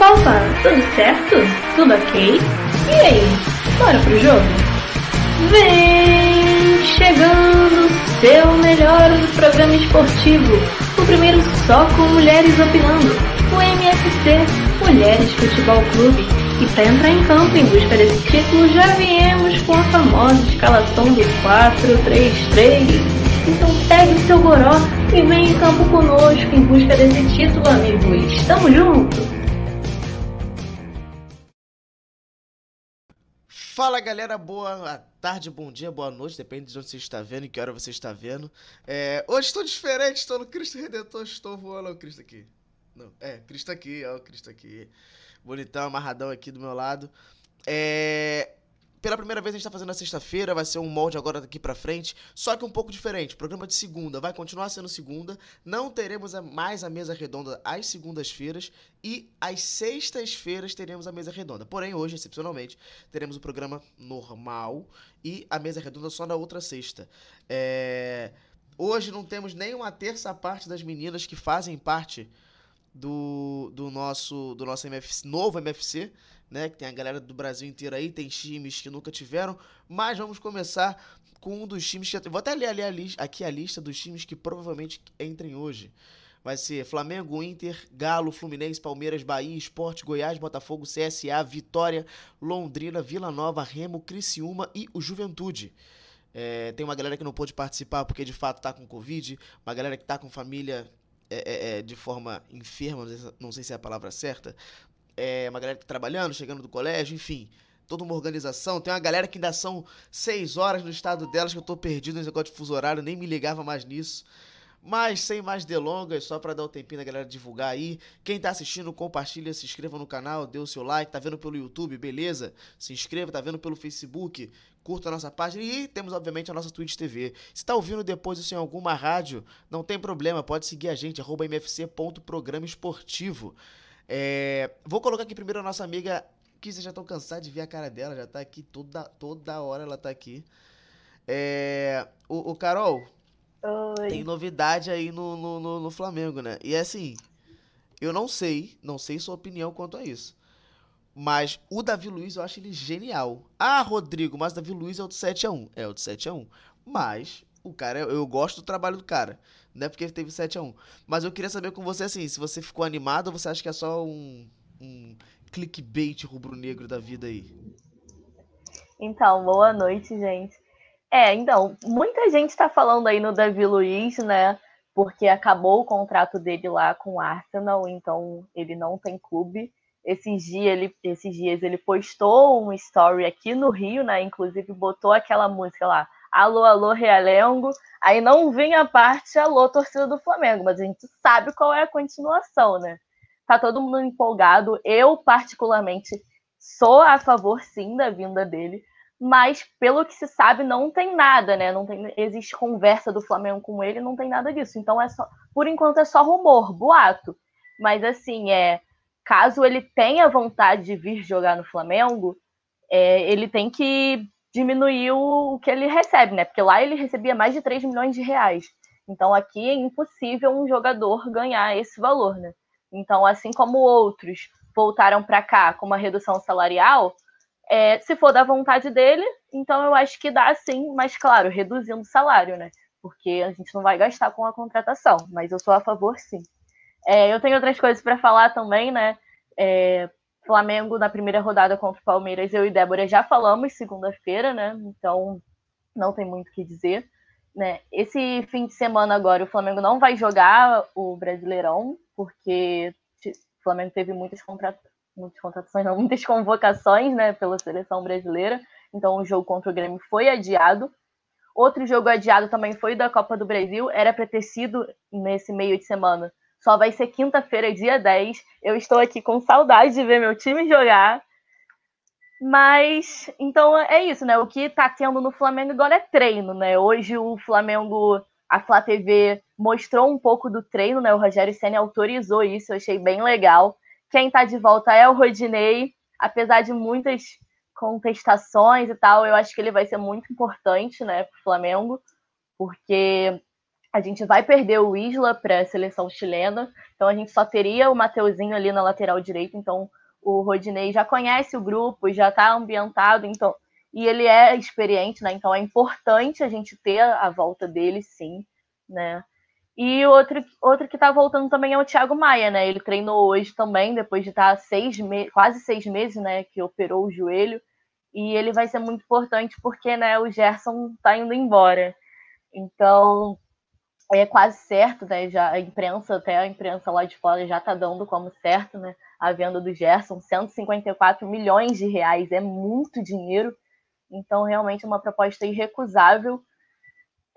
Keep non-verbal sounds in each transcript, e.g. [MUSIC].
opa, tudo certo? Tudo ok? E aí, bora pro jogo? Vem chegando seu melhor programa esportivo, o primeiro só com mulheres opinando, o MFC, Mulheres Futebol Clube. E para entrar em campo em busca desse título, já viemos com a famosa escalação do 4-3-3. Então pegue o seu goró e vem em campo conosco em busca desse título, amigos. Tamo junto! Fala galera, boa tarde, bom dia, boa noite, depende de onde você está vendo e que hora você está vendo. É, hoje estou diferente, estou no Cristo Redentor, estou voando, o Cristo aqui. Não, é, Cristo aqui, ó, Cristo aqui. Bonitão, amarradão aqui do meu lado. É, pela primeira vez a gente tá fazendo na sexta-feira, vai ser um molde agora daqui pra frente, só que um pouco diferente. Programa de segunda vai continuar sendo segunda, não teremos mais a mesa redonda às segundas-feiras e às sextas-feiras teremos a mesa redonda. Porém, hoje, excepcionalmente, teremos o programa normal e a mesa redonda só na outra sexta. É... Hoje não temos nem uma terça parte das meninas que fazem parte do, do nosso do nosso MFC, novo MFC né? Que tem a galera do Brasil inteiro aí, tem times que nunca tiveram, mas vamos começar com um dos times que. Vou até ler ali a lista, aqui a lista dos times que provavelmente entrem hoje. Vai ser Flamengo, Inter, Galo, Fluminense, Palmeiras, Bahia, Esporte, Goiás, Botafogo, CSA, Vitória, Londrina, Vila Nova, Remo, Criciúma e o Juventude. É, tem uma galera que não pôde participar porque de fato tá com Covid, uma galera que tá com família é, é, é de forma enferma, não sei se é a palavra certa, é, uma galera que tá trabalhando, chegando do colégio, enfim. Toda uma organização. Tem uma galera que ainda são seis horas no estado delas, que eu tô perdido nesse negócio de fuso horário, nem me ligava mais nisso. Mas sem mais delongas, só para dar o tempinho da galera divulgar aí. Quem tá assistindo, compartilha, se inscreva no canal, dê o seu like. Tá vendo pelo YouTube, beleza? Se inscreva, tá vendo pelo Facebook, curta a nossa página e temos, obviamente, a nossa Twitch TV. Se tá ouvindo depois isso em alguma rádio, não tem problema, pode seguir a gente, arroba mfc.programa esportivo. É, vou colocar aqui primeiro a nossa amiga, que vocês já estão cansados de ver a cara dela, já tá aqui toda, toda hora ela tá aqui. É, o, o Carol, Oi. tem novidade aí no, no, no, no Flamengo, né? E assim, eu não sei, não sei sua opinião quanto a isso. Mas o Davi Luiz eu acho ele genial. Ah, Rodrigo, mas o Davi Luiz é o do 7x1. É o do 7x1. Mas o cara, eu gosto do trabalho do cara. Não é porque teve 7 a 1 Mas eu queria saber com você, assim, se você ficou animado ou você acha que é só um, um clickbait rubro-negro da vida aí? Então, boa noite, gente. É, então, muita gente tá falando aí no Davi Luiz, né? Porque acabou o contrato dele lá com o Arsenal, então ele não tem clube. Esses dias, ele, esses dias ele postou um story aqui no Rio, né? Inclusive botou aquela música lá, alô, alô, Realengo. Aí não vem a parte alô, torcida do Flamengo, mas a gente sabe qual é a continuação, né? Tá todo mundo empolgado. Eu, particularmente, sou a favor, sim, da vinda dele. Mas, pelo que se sabe, não tem nada, né? Não tem, existe conversa do Flamengo com ele, não tem nada disso. Então, é só, por enquanto, é só rumor, boato. Mas, assim, é, caso ele tenha vontade de vir jogar no Flamengo, é, ele tem que diminuiu o que ele recebe, né? Porque lá ele recebia mais de 3 milhões de reais. Então aqui é impossível um jogador ganhar esse valor, né? Então, assim como outros voltaram para cá com uma redução salarial, é, se for da vontade dele, então eu acho que dá sim, mas claro, reduzindo o salário, né? Porque a gente não vai gastar com a contratação, mas eu sou a favor sim. É, eu tenho outras coisas para falar também, né? É, Flamengo na primeira rodada contra o Palmeiras, eu e Débora já falamos segunda-feira, né? Então não tem muito o que dizer. Né? Esse fim de semana agora o Flamengo não vai jogar o Brasileirão, porque o Flamengo teve muitas, muitas contratações, não, muitas convocações né, pela seleção brasileira. Então o jogo contra o Grêmio foi adiado. Outro jogo adiado também foi da Copa do Brasil, era para ter sido nesse meio de semana só vai ser quinta-feira, dia 10. Eu estou aqui com saudade de ver meu time jogar. Mas, então é isso, né? O que tá tendo no Flamengo agora é treino, né? Hoje o Flamengo, a Flá TV mostrou um pouco do treino, né? O Rogério Senna autorizou isso, eu achei bem legal. Quem tá de volta é o Rodinei, apesar de muitas contestações e tal, eu acho que ele vai ser muito importante, né, pro Flamengo, porque a gente vai perder o Isla para a seleção chilena, então a gente só teria o Mateuzinho ali na lateral direita, então o Rodinei já conhece o grupo, já está ambientado, então e ele é experiente, né? Então é importante a gente ter a volta dele, sim, né? E outro, outro que está voltando também é o Thiago Maia, né? Ele treinou hoje também, depois de estar tá seis quase seis meses, né? Que operou o joelho. E ele vai ser muito importante porque, né? O Gerson está indo embora. Então, é quase certo, né? Já a imprensa, até a imprensa lá de fora já está dando como certo, né? A venda do Gerson, 154 milhões de reais, é muito dinheiro. Então, realmente é uma proposta irrecusável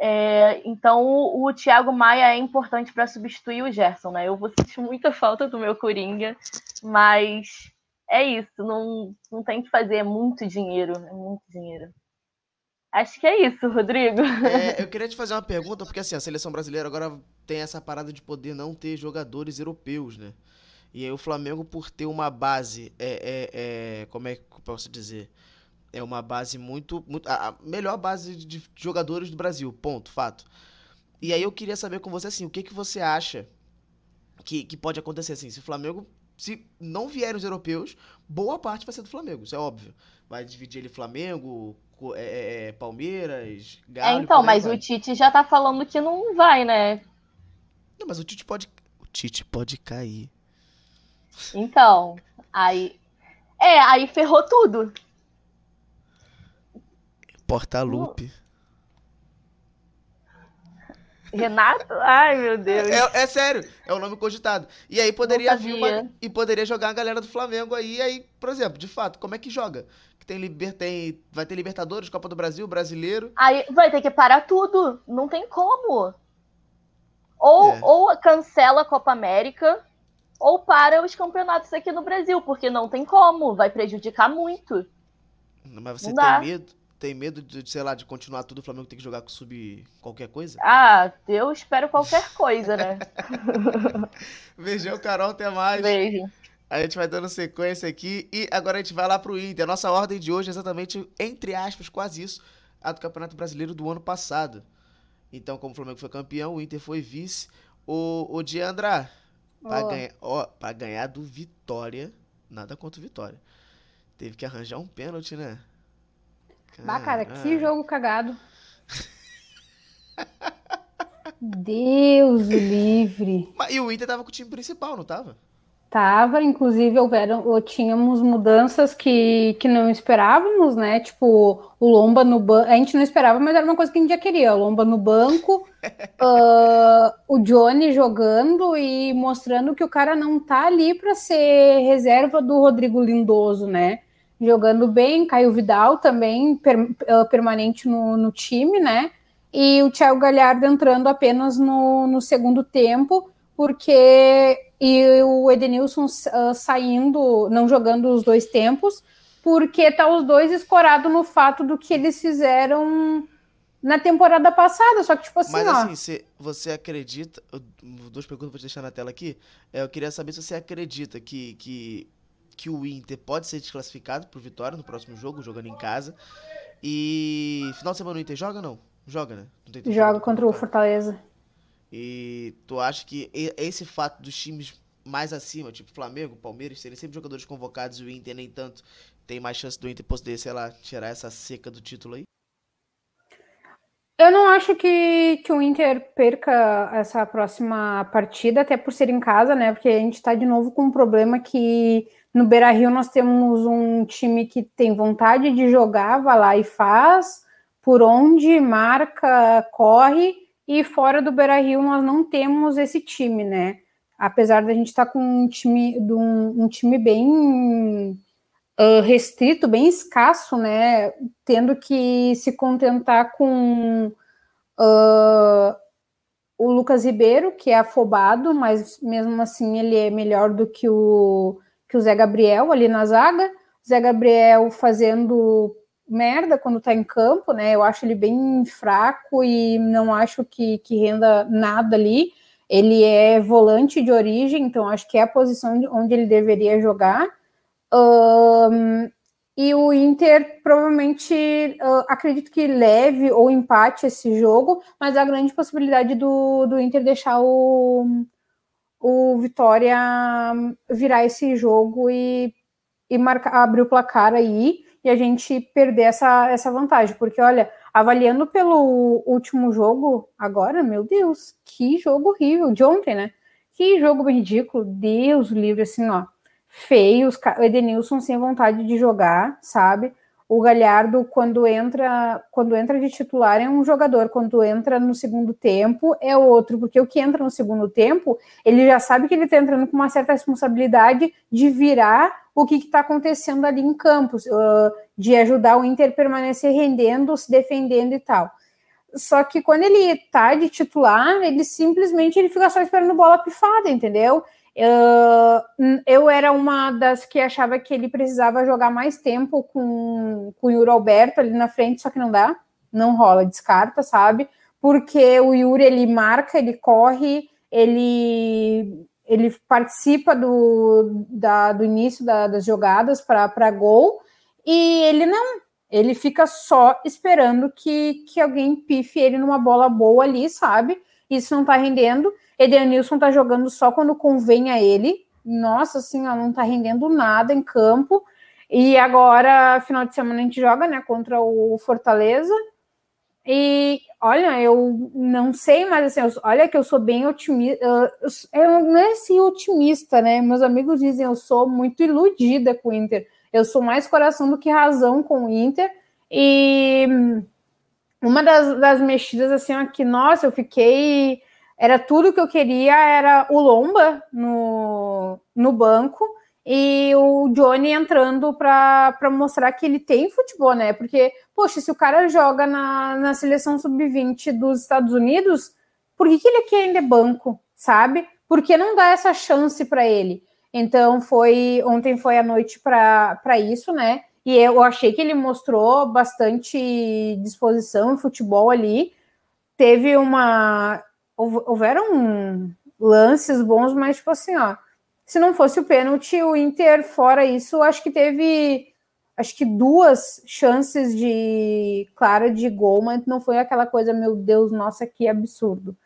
é, então, o, o Thiago Maia é importante para substituir o Gerson, né? Eu vou sentir muita [LAUGHS] falta do meu Coringa, mas é isso, não, não tem que fazer, é muito dinheiro, é muito dinheiro. Acho que é isso, Rodrigo. É, [LAUGHS] eu queria te fazer uma pergunta, porque assim, a seleção brasileira agora tem essa parada de poder não ter jogadores europeus, né? E aí o Flamengo, por ter uma base, é, é, é como é que eu posso dizer? é uma base muito, muito a melhor base de jogadores do Brasil, ponto, fato. E aí eu queria saber com você assim, o que que você acha que, que pode acontecer assim, se o Flamengo se não vierem os europeus, boa parte vai ser do Flamengo, isso é óbvio. Vai dividir ele Flamengo, é, é, é, Palmeiras, Galo. É, então, mas vai. o Tite já tá falando que não vai, né? Não, mas o Tite pode. O Tite pode cair. Então, aí. É, aí ferrou tudo. Porta-lupe. Renato? Ai, meu Deus. É, é, sério, é o nome cogitado. E aí poderia vir uma, e poderia jogar a galera do Flamengo aí, aí, por exemplo, de fato, como é que joga? Que tem, liber, tem vai ter Libertadores, Copa do Brasil, Brasileiro. Aí vai ter que parar tudo, não tem como. Ou, é. ou cancela a Copa América, ou para os campeonatos aqui no Brasil, porque não tem como, vai prejudicar muito. Mas você não tem dá. medo? Tem medo de, sei lá, de continuar tudo, o Flamengo tem que jogar com sub qualquer coisa? Ah, eu espero qualquer coisa, né? [LAUGHS] Beijão, Carol, até mais. Beijo. A gente vai dando sequência aqui e agora a gente vai lá pro Inter. A nossa ordem de hoje é exatamente, entre aspas, quase isso, a do Campeonato Brasileiro do ano passado. Então, como o Flamengo foi campeão, o Inter foi vice. O, o Diandra, pra, oh. ganhar, ó, pra ganhar do Vitória, nada contra o Vitória. Teve que arranjar um pênalti, né? Bah, cara, que jogo cagado. Deus livre. E o Inter tava com o time principal, não tava? Tava, inclusive houveram, tínhamos mudanças que, que não esperávamos, né? Tipo, o Lomba no banco. A gente não esperava, mas era uma coisa que a gente já queria. O Lomba no banco, uh, [LAUGHS] o Johnny jogando e mostrando que o cara não tá ali para ser reserva do Rodrigo Lindoso, né? Jogando bem, Caio Vidal também per, uh, permanente no, no, time, né? E o Thiago Galhardo entrando apenas no, no segundo tempo, porque e o Edenilson uh, saindo, não jogando os dois tempos, porque tá os dois escorados no fato do que eles fizeram na temporada passada, só que tipo assim, Mas ó, assim, você, você acredita, duas perguntas vou deixar na tela aqui, é, eu queria saber se você acredita que, que que o Inter pode ser desclassificado por vitória no próximo jogo, jogando em casa. E final de semana o Inter joga não? Joga, né? joga contra o Fortaleza. E tu acha que esse fato dos times mais acima, tipo Flamengo, Palmeiras, terem sempre jogadores convocados e o Inter nem tanto, tem mais chance do Inter poder, sei lá, tirar essa seca do título aí? Eu não acho que, que o Inter perca essa próxima partida, até por ser em casa, né? Porque a gente está de novo com um problema que no Beira Rio nós temos um time que tem vontade de jogar, vai lá e faz, por onde marca, corre, e fora do Beira Rio nós não temos esse time, né? Apesar da gente estar tá com um time, um, um time bem uh, restrito, bem escasso, né? Tendo que se contentar com uh, o Lucas Ribeiro, que é afobado, mas mesmo assim ele é melhor do que o que o Zé Gabriel ali na zaga. Zé Gabriel fazendo merda quando tá em campo, né? Eu acho ele bem fraco e não acho que, que renda nada ali. Ele é volante de origem, então acho que é a posição onde ele deveria jogar. Um, E o Inter provavelmente uh, acredito que leve ou empate esse jogo, mas há grande possibilidade do, do Inter deixar o, o Vitória virar esse jogo e, e marcar, abrir o placar aí e a gente perder essa, essa vantagem. Porque, olha, avaliando pelo último jogo agora, meu Deus, que jogo horrível, de ontem, né? Que jogo ridículo, Deus livre, assim, ó feios, o Edenilson sem vontade de jogar, sabe? O Galhardo, quando entra, quando entra de titular, é um jogador, quando entra no segundo tempo, é outro, porque o que entra no segundo tempo, ele já sabe que ele está entrando com uma certa responsabilidade de virar o que está acontecendo ali em campo, uh, de ajudar o Inter a permanecer rendendo, se defendendo e tal. Só que quando ele tá de titular, ele simplesmente ele fica só esperando bola pifada, entendeu? Eu era uma das que achava que ele precisava jogar mais tempo com, com o Yuri Alberto ali na frente, só que não dá, não rola, descarta, sabe? Porque o Yuri ele marca, ele corre, ele ele participa do, da, do início da, das jogadas para gol e ele não, ele fica só esperando que, que alguém pife ele numa bola boa ali, sabe? Isso não tá rendendo. Edenilson tá jogando só quando convém a ele. Nossa senhora, não tá rendendo nada em campo. E agora, final de semana, a gente joga, né, contra o Fortaleza. E olha, eu não sei, mas assim, eu, olha que eu sou bem otimista. Eu, eu não é assim otimista, né? Meus amigos dizem eu sou muito iludida com o Inter. Eu sou mais coração do que razão com o Inter. E uma das, das mexidas, assim, aqui, nossa, eu fiquei era tudo que eu queria, era o Lomba no, no banco e o Johnny entrando para mostrar que ele tem futebol, né? Porque, poxa, se o cara joga na, na seleção sub-20 dos Estados Unidos, por que, que ele aqui ainda é banco, sabe? Por que não dá essa chance para ele? Então, foi ontem foi a noite para isso, né? E eu achei que ele mostrou bastante disposição em futebol ali. Teve uma houveram lances bons, mas tipo assim, ó, se não fosse o pênalti, o Inter, fora isso, acho que teve acho que duas chances de clara de gol, mas não foi aquela coisa, meu Deus, nossa, que absurdo.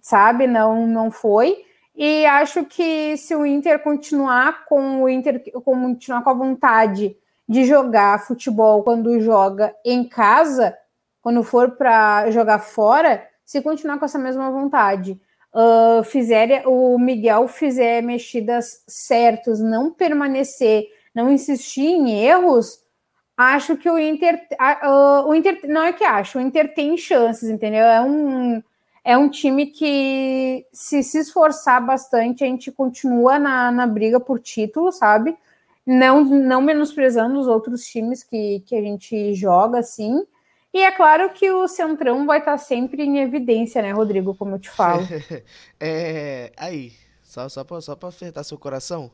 Sabe? Não, não foi. E acho que se o Inter continuar com o Inter continuar com a vontade de jogar futebol quando joga em casa, quando for para jogar fora, se continuar com essa mesma vontade, uh, fizer o Miguel fizer mexidas certas, não permanecer, não insistir em erros, acho que o Inter, uh, o Inter não é que acho, o Inter tem chances, entendeu? É um é um time que se se esforçar bastante, a gente continua na, na briga por título, sabe? Não, não menosprezando os outros times que, que a gente joga, assim, e é claro que o Centrão vai estar sempre em evidência, né, Rodrigo, como eu te falo. [LAUGHS] é, aí, só, só, pra, só pra seu coração,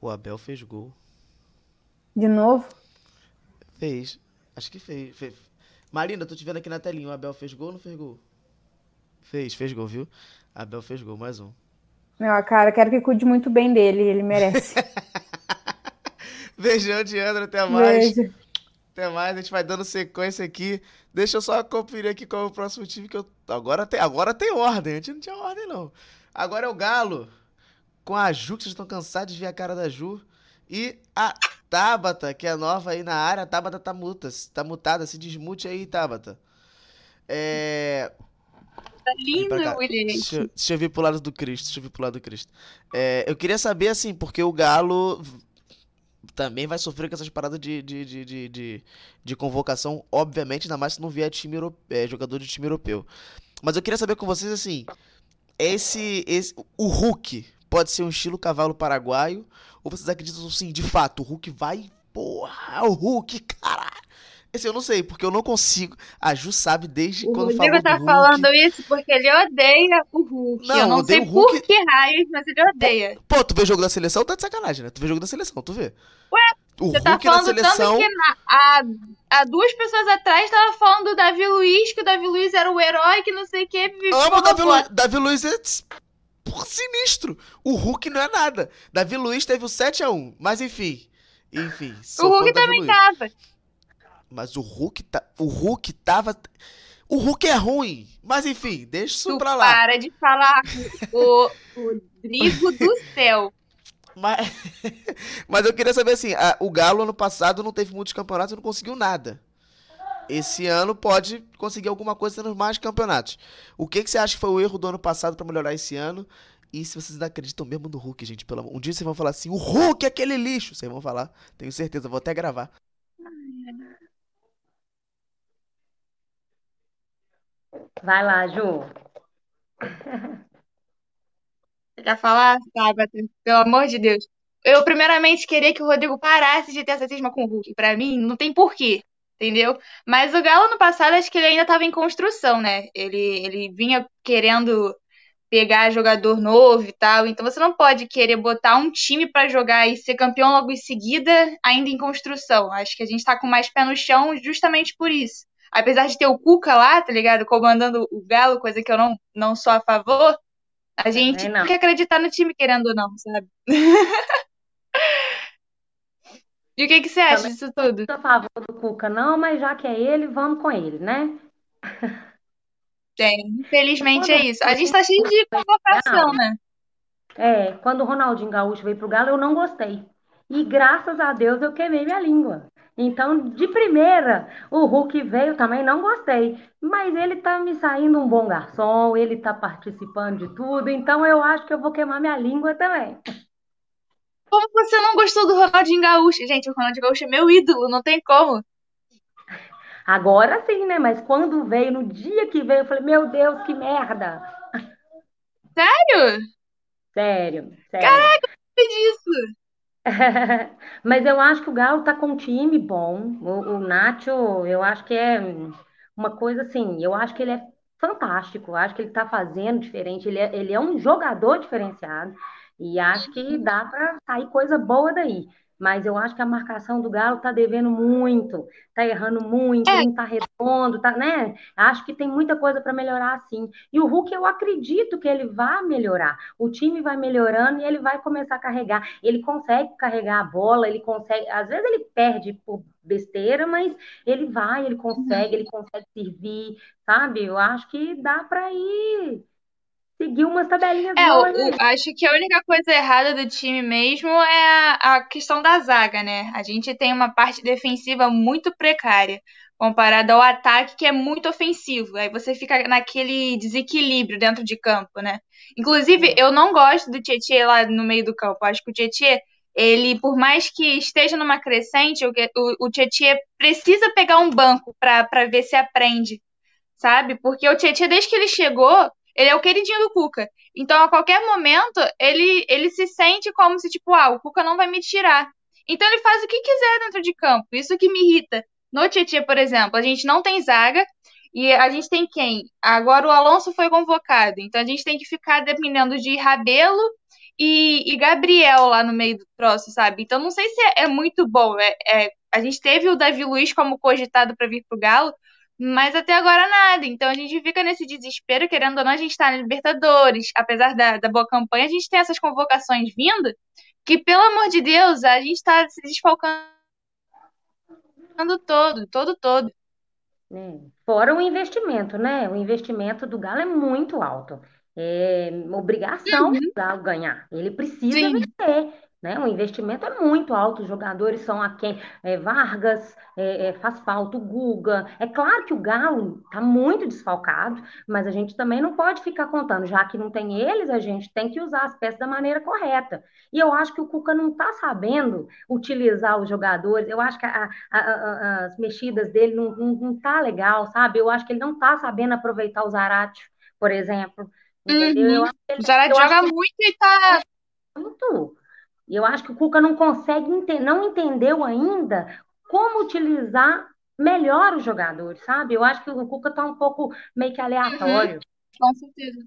o Abel fez gol. De novo? Fez. Acho que fez. fez. Marina, tô te vendo aqui na telinha. O Abel fez gol ou não fez gol? Fez, fez gol, viu? Abel fez gol, mais um. Meu, cara, quero que cuide muito bem dele, ele merece. [LAUGHS] Beijão, Diandra, até mais. Beijo. Até mais, a gente vai dando sequência aqui. Deixa eu só conferir aqui qual é o próximo time que eu. Agora tem, agora tem ordem, antes não tinha ordem, não. Agora é o Galo. Com a Ju, que vocês estão cansados de ver a cara da Ju. E a Tabata, que é nova aí na área. A Tabata tá muta, tá mutada, se desmute aí, Tabata. É. Tá lindo, William. Deixa, deixa, eu vir pro lado do Cristo. Deixa eu vir pro lado do Cristo. É, eu queria saber, assim, porque o Galo também vai sofrer com essas paradas de, de, de, de, de, convocação, obviamente, ainda mais se não vier time europeu, é, jogador de time europeu. Mas eu queria saber com vocês, assim, esse, esse o Hulk pode ser um estilo cavalo paraguaio, ou vocês acreditam, assim, de fato, o Hulk vai, porra, o Hulk, caralho, esse eu não sei, porque eu não consigo. A Ju sabe desde o quando falou Rodrigo tá falando isso porque ele odeia o Hulk. Não, eu não sei Hulk... por que raios, mas ele odeia. Pô, tu vê jogo da seleção, tá de sacanagem, né? Tu vê jogo da seleção, tu vê. O você tá Hulk tá falando seleção... tanto que na, há, há duas pessoas atrás tava falando do Davi Luiz, que o Davi Luiz era o herói, que não sei o que. Amo o Davi, Lu... Davi Luiz é por sinistro. O Hulk não é nada. Davi Luiz teve o 7x1, mas enfim. Enfim. O Hulk também tava. Mas o Hulk, tá, o Hulk tava. O Hulk é ruim. Mas enfim, deixa isso tu pra lá. Para de falar o [LAUGHS] Rodrigo do céu. Mas, [LAUGHS] mas eu queria saber assim, a, o Galo ano passado não teve muitos campeonatos e não conseguiu nada. Esse ano pode conseguir alguma coisa nos mais campeonatos. O que, que você acha que foi o erro do ano passado para melhorar esse ano? E se vocês acreditam mesmo no Hulk, gente, pelo amor. Um dia vocês vão falar assim, o Hulk é aquele lixo. Vocês vão falar, tenho certeza, vou até gravar. Vai lá, Ju. [LAUGHS] Quer falar, Tabata? Pelo amor de Deus. Eu, primeiramente, queria que o Rodrigo parasse de ter essa cisma com o Hulk. Pra mim, não tem porquê, entendeu? Mas o Galo, no passado, acho que ele ainda tava em construção, né? Ele, ele vinha querendo pegar jogador novo e tal. Então você não pode querer botar um time para jogar e ser campeão logo em seguida, ainda em construção. Acho que a gente tá com mais pé no chão justamente por isso. Apesar de ter o Cuca lá, tá ligado? Comandando o Galo, coisa que eu não, não sou a favor, a gente tem que acreditar no time, querendo ou não, sabe? [LAUGHS] e o que, que você acha Também disso tudo? Não sou a favor do Cuca, não, mas já que é ele, vamos com ele, né? Tem, infelizmente é isso. A gente tá cheio de convocação, né? É, quando o Ronaldinho Gaúcho veio pro Galo, eu não gostei. E graças a Deus eu queimei minha língua. Então, de primeira, o Hulk veio também, não gostei. Mas ele tá me saindo um bom garçom, ele tá participando de tudo, então eu acho que eu vou queimar minha língua também. Como você não gostou do Ronaldinho Gaúcho? Gente, o Ronaldinho Gaúcho é meu ídolo, não tem como. Agora sim, né? Mas quando veio, no dia que veio, eu falei, meu Deus, que merda! Sério? Sério, sério. Caraca, eu disso! Mas eu acho que o Galo tá com um time bom. O, o Nacho, eu acho que é uma coisa assim, eu acho que ele é fantástico, eu acho que ele tá fazendo diferente, ele é, ele é um jogador diferenciado e acho que dá para sair coisa boa daí mas eu acho que a marcação do Galo tá devendo muito, tá errando muito, é. não tá redondo, tá, né? Acho que tem muita coisa para melhorar sim. E o Hulk eu acredito que ele vai melhorar. O time vai melhorando e ele vai começar a carregar. Ele consegue carregar a bola, ele consegue, às vezes ele perde por besteira, mas ele vai, ele consegue, uhum. ele consegue servir, sabe? Eu acho que dá para ir seguir umas tabelinhas é, boas. acho que a única coisa errada do time mesmo é a, a, questão da zaga, né? A gente tem uma parte defensiva muito precária, comparada ao ataque que é muito ofensivo. Aí você fica naquele desequilíbrio dentro de campo, né? Inclusive, eu não gosto do Tietchan lá no meio do campo. Acho que o Tietchan, ele, por mais que esteja numa crescente, o, o, o Tietchan precisa pegar um banco para ver se aprende, sabe? Porque o Tietchan, desde que ele chegou, ele é o queridinho do Cuca. Então, a qualquer momento, ele, ele se sente como se, tipo, ah, o Cuca não vai me tirar. Então, ele faz o que quiser dentro de campo. Isso que me irrita. No Tietchan, por exemplo, a gente não tem zaga e a gente tem quem? Agora o Alonso foi convocado. Então, a gente tem que ficar dependendo de Rabelo e, e Gabriel lá no meio do troço, sabe? Então, não sei se é, é muito bom. É, é, a gente teve o Davi Luiz como cogitado para vir pro Galo, mas até agora nada. Então a gente fica nesse desespero, querendo ou não, a gente tá na Libertadores. Apesar da, da boa campanha, a gente tem essas convocações vindo, que, pelo amor de Deus, a gente tá se desfalcando todo, todo, todo. É. Fora o investimento, né? O investimento do Galo é muito alto. É obrigação uhum. do Galo ganhar. Ele precisa Sim. vender. Né? O investimento é muito alto, os jogadores são a quem? É, Vargas é, é, faz falta, o Guga. É claro que o Galo está muito desfalcado, mas a gente também não pode ficar contando, já que não tem eles, a gente tem que usar as peças da maneira correta. E eu acho que o Cuca não está sabendo utilizar os jogadores, eu acho que a, a, a, as mexidas dele não, não, não tá legal, sabe? Eu acho que ele não está sabendo aproveitar o Zarate, por exemplo. Uhum. Ele, o Zarate joga muito e está muito. E eu acho que o Cuca não consegue, não entendeu ainda como utilizar melhor os jogadores, sabe? Eu acho que o Cuca tá um pouco meio que aleatório. Uhum, com certeza.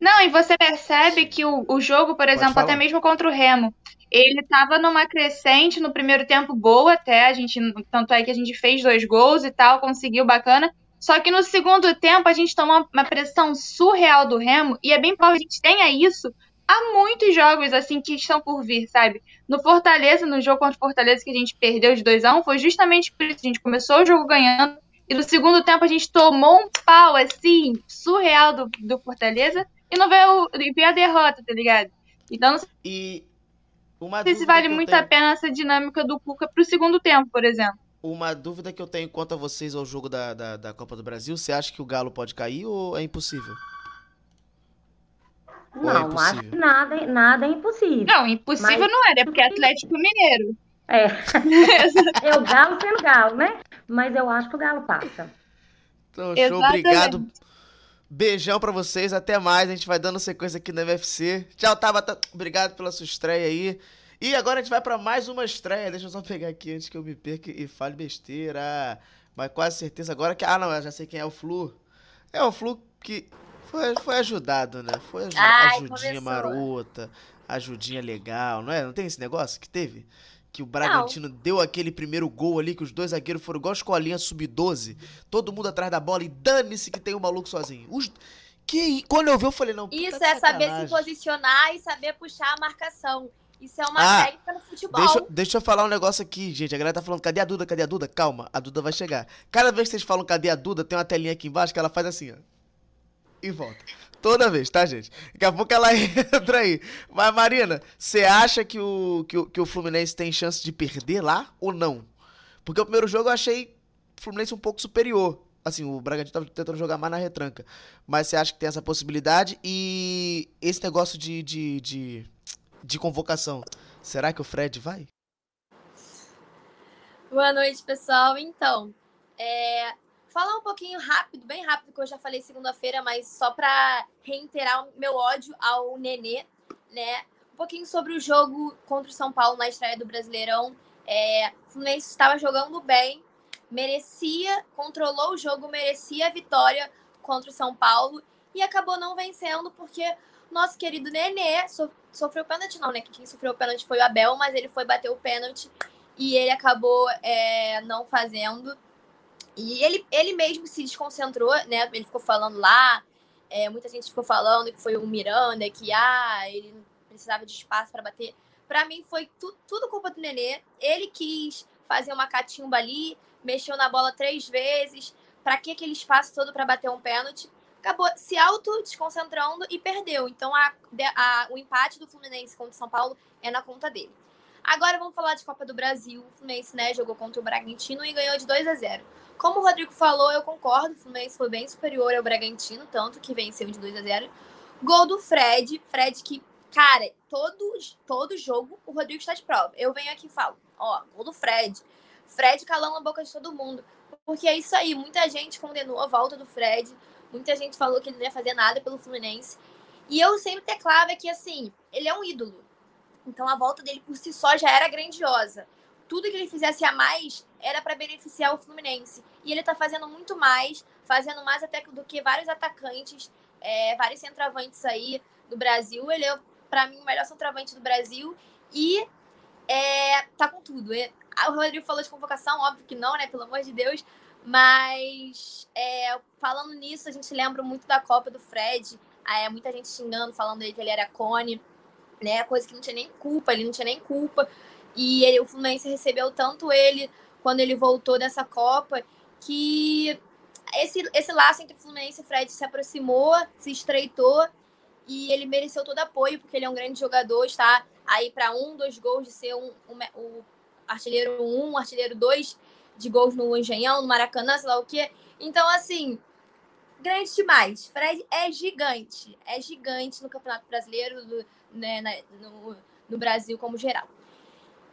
Não, e você percebe que o, o jogo, por exemplo, até mesmo contra o Remo, ele estava numa crescente no primeiro tempo boa até, a gente, tanto é que a gente fez dois gols e tal, conseguiu bacana, só que no segundo tempo a gente tomou uma pressão surreal do Remo, e é bem provável que a gente tenha isso há muitos jogos assim que estão por vir, sabe? No Fortaleza, no jogo contra o Fortaleza que a gente perdeu de 2 a 1 foi justamente por isso. A gente começou o jogo ganhando e no segundo tempo a gente tomou um pau assim, surreal do, do Fortaleza e não veio, veio a derrota, tá ligado? Então não sei E uma se dúvida vale que eu muito tenho- a pena essa dinâmica do Cuca pro segundo tempo, por exemplo. Uma dúvida que eu tenho quanto a vocês ao jogo da, da, da Copa do Brasil, você acha que o Galo pode cair ou é impossível? É Não, acho impossível? que nada, nada é impossível. Não, impossível Mas- não é, né? Porque é Atlético Mineiro. É. [LAUGHS] é o Galo sendo Galo, né? Mas eu acho que o Galo passa. Então, show, Exatamente. obrigado. Beijão pra vocês, até mais. A gente vai dando sequência aqui no MFC. Tchau, Tabata. Obrigado pela sua estreia aí. E agora a gente vai pra mais uma estreia. Deixa eu só pegar aqui antes que eu me perca e fale besteira. Mas quase certeza agora que. Ah, não, eu já sei quem é o Flu. É o Flu que foi, foi ajudado, né? Foi aju- Ai, ajudinha começou. marota, ajudinha legal, não é? Não tem esse negócio que teve? Que o Bragantino deu aquele primeiro gol ali, que os dois zagueiros foram igual a escolinha sub-12, todo mundo atrás da bola e dane-se que tem um maluco sozinho. Os... Que... Quando eu vi, eu falei, não, Isso é saber se posicionar e saber puxar a marcação. Isso é uma Ah, técnica no futebol. Deixa, deixa eu falar um negócio aqui, gente. A galera tá falando, cadê a Duda? Cadê a Duda? Calma, a Duda vai chegar. Cada vez que vocês falam cadê a Duda, tem uma telinha aqui embaixo que ela faz assim, ó. E volta. Toda vez, tá, gente? Daqui a pouco ela [LAUGHS] entra aí. Mas, Marina, você acha que o, que, o, que o Fluminense tem chance de perder lá ou não? Porque o primeiro jogo eu achei o Fluminense um pouco superior. Assim, o Bragantino tava tentando jogar mais na retranca. Mas você acha que tem essa possibilidade? E esse negócio de, de, de, de convocação, será que o Fred vai? Boa noite, pessoal. Então, é, falar um pouquinho rápido, bem rápido, que eu já falei segunda-feira, mas só para reiterar meu ódio ao Nenê, né? Um pouquinho sobre o jogo contra o São Paulo na estreia do Brasileirão. É, o Fluminense estava jogando bem, merecia, controlou o jogo, merecia a vitória contra o São Paulo e acabou não vencendo porque nosso querido Nenê so- sofreu pênalti, não, né? Quem sofreu pênalti foi o Abel, mas ele foi bater o pênalti e ele acabou é, não fazendo. E ele, ele mesmo se desconcentrou, né? Ele ficou falando lá, é, muita gente ficou falando que foi o Miranda, que ah, ele precisava de espaço para bater. Para mim foi tu, tudo culpa do Nenê. Ele quis fazer uma catimba ali, mexeu na bola três vezes. Para que aquele espaço todo para bater um pênalti? Acabou se auto desconcentrando e perdeu. Então a, a- o empate do Fluminense contra o São Paulo é na conta dele. Agora vamos falar de Copa do Brasil. O Fluminense, né, jogou contra o Bragantino e ganhou de 2 a 0. Como o Rodrigo falou, eu concordo. O Fluminense foi bem superior ao Bragantino, tanto que venceu de 2 a 0. Gol do Fred. Fred que, cara, todo, todo jogo o Rodrigo está de prova. Eu venho aqui e falo, ó, gol do Fred. Fred calando a boca de todo mundo. Porque é isso aí, muita gente condenou a volta do Fred. Muita gente falou que ele não ia fazer nada pelo Fluminense. E eu sempre teclava que, assim, ele é um ídolo. Então a volta dele por si só já era grandiosa. Tudo que ele fizesse a mais era para beneficiar o Fluminense. E ele tá fazendo muito mais, fazendo mais até do que vários atacantes, é, vários centroavantes aí do Brasil. Ele é, para mim, o melhor centroavante do Brasil. E é, tá com tudo. Ah, O Rodrigo falou de convocação, óbvio que não, né? Pelo amor de Deus. Mas é, falando nisso, a gente lembra muito da Copa do Fred. Ah, é, muita gente xingando, falando aí que ele era cone, né? Coisa que não tinha nem culpa, ele não tinha nem culpa. E ele, o Fluminense recebeu tanto ele quando ele voltou dessa Copa que esse, esse laço entre Fluminense e Fred se aproximou, se estreitou e ele mereceu todo apoio porque ele é um grande jogador, está aí para um, dois gols de ser um, um, o artilheiro um, artilheiro dois de gols no Engenhão, no Maracanã, sei lá o quê. Então, assim, grande demais. Fred é gigante, é gigante no Campeonato Brasileiro, do- né, na- no, no Brasil como geral.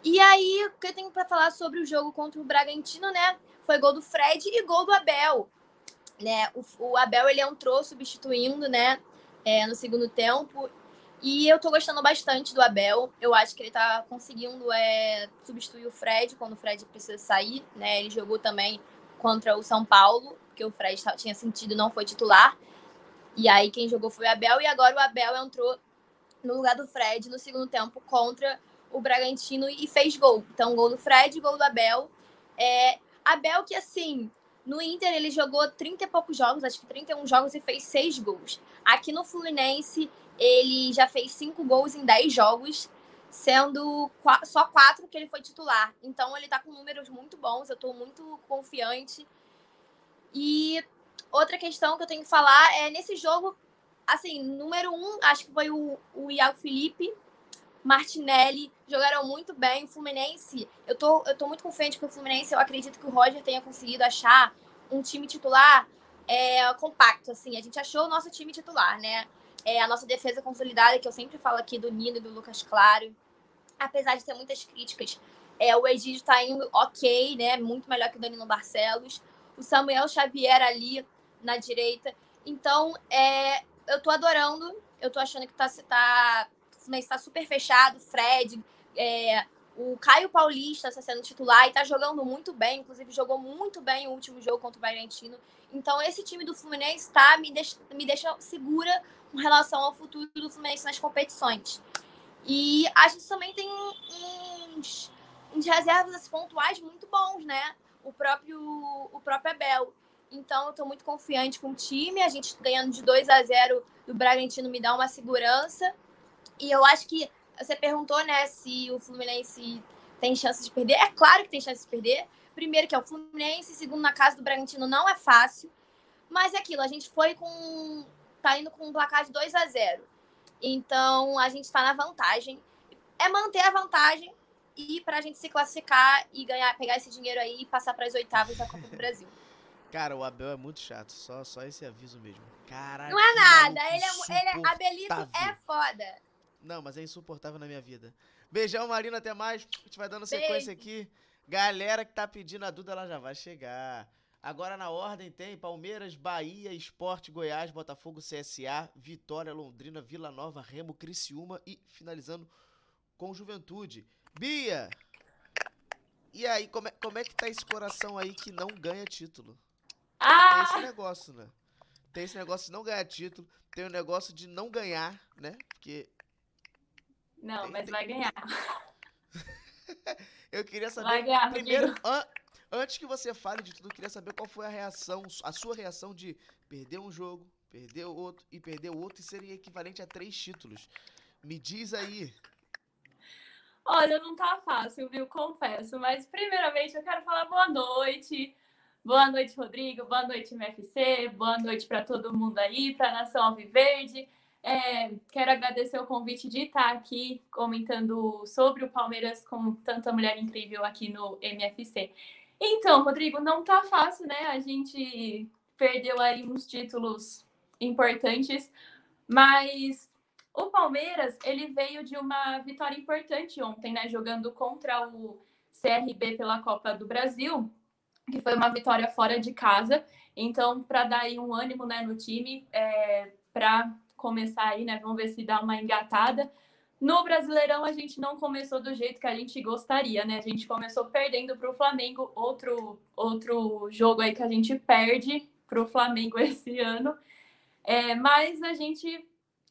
E aí, o que eu tenho para falar sobre o jogo contra o Bragantino, né? Foi gol do Fred e gol do Abel. Né? O, o Abel ele entrou substituindo, né? é, no segundo tempo. E eu tô gostando bastante do Abel. Eu acho que ele tá conseguindo é, substituir o Fred quando o Fred precisa sair, né? Ele jogou também contra o São Paulo, porque o Fred tinha sentido não foi titular. E aí quem jogou foi o Abel e agora o Abel entrou no lugar do Fred no segundo tempo contra o Bragantino e fez gol. Então, gol do Fred, gol do Abel. É, Abel que, assim, no Inter ele jogou 30 e poucos jogos, acho que 31 jogos e fez 6 gols. Aqui no Fluminense ele já fez cinco gols em 10 jogos, sendo só quatro que ele foi titular. Então ele tá com números muito bons, eu tô muito confiante. E outra questão que eu tenho que falar é nesse jogo, assim, número um, acho que foi o, o Iago Felipe, Martinelli, jogaram muito bem. O Fluminense, eu tô, eu tô muito confiante com o Fluminense, eu acredito que o Roger tenha conseguido achar um time titular é, compacto, assim. A gente achou o nosso time titular, né? É, a nossa defesa consolidada, que eu sempre falo aqui do Nino e do Lucas Claro. Apesar de ter muitas críticas, é, o Egídio tá indo ok, né? Muito melhor que o Danilo Barcelos. O Samuel Xavier ali na direita. Então, é, eu tô adorando. Eu tô achando que tá, tá, tá super fechado. Fred, é, o Caio Paulista está sendo titular e está jogando muito bem, inclusive jogou muito bem o último jogo contra o Bragantino. Então, esse time do Fluminense tá, me, deixa, me deixa segura com relação ao futuro do Fluminense nas competições. E a gente também tem uns, uns reservas pontuais muito bons, né? O próprio, o próprio Abel. Então, eu estou muito confiante com o time. A gente ganhando de 2 a 0 do Bragantino me dá uma segurança. E eu acho que você perguntou, né, se o Fluminense tem chance de perder. É claro que tem chance de perder. Primeiro que é o Fluminense, segundo na casa do Bragantino não é fácil. Mas é aquilo, a gente foi com tá indo com um placar de 2 a 0. Então, a gente está na vantagem. É manter a vantagem e para a gente se classificar e ganhar, pegar esse dinheiro aí e passar para as oitavas da Copa do Brasil. [LAUGHS] Cara, o Abel é muito chato, só, só esse aviso mesmo. Caralho. Não é nada, ele é, ele é, Abelito é foda. Não, mas é insuportável na minha vida. Beijão, Marina, até mais. A gente vai dando sequência aqui. Galera que tá pedindo a Duda, ela já vai chegar. Agora na ordem tem Palmeiras, Bahia, Esporte, Goiás, Botafogo, CSA, Vitória, Londrina, Vila Nova, Remo, Criciúma e finalizando com Juventude. Bia! E aí, como é, como é que tá esse coração aí que não ganha título? Ah! Tem esse negócio, né? Tem esse negócio de não ganhar título, tem o negócio de não ganhar, né? Porque não, mas vai ganhar. [LAUGHS] eu queria saber. Vai ganhar, primeiro, an antes que você fale de tudo, eu queria saber qual foi a reação, a sua reação de perder um jogo, perder o outro e perder o outro e seria equivalente a três títulos. Me diz aí. Olha, não tá fácil, viu? Confesso. Mas, primeiramente, eu quero falar boa noite. Boa noite, Rodrigo. Boa noite, MFC. Boa noite para todo mundo aí, para a Nação Alviverde. É, quero agradecer o convite de estar aqui comentando sobre o Palmeiras com tanta mulher incrível aqui no MFC. Então, Rodrigo, não tá fácil, né? A gente perdeu aí uns títulos importantes, mas o Palmeiras, ele veio de uma vitória importante ontem, né? Jogando contra o CRB pela Copa do Brasil, que foi uma vitória fora de casa. Então, para dar aí um ânimo né, no time, é, para começar aí, né? Vamos ver se dá uma engatada. No Brasileirão, a gente não começou do jeito que a gente gostaria, né? A gente começou perdendo para o Flamengo, outro, outro jogo aí que a gente perde para o Flamengo [LAUGHS] esse ano. É, mas a gente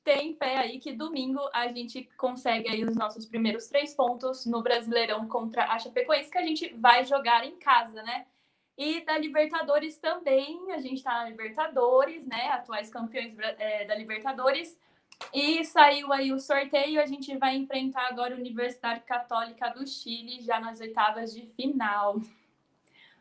tem fé aí que domingo a gente consegue aí os nossos primeiros três pontos no Brasileirão contra a Chapecoense, que a gente vai jogar em casa, né? E da Libertadores também, a gente está na Libertadores, né? Atuais campeões é, da Libertadores. E saiu aí o sorteio, a gente vai enfrentar agora a Universidade Católica do Chile, já nas oitavas de final.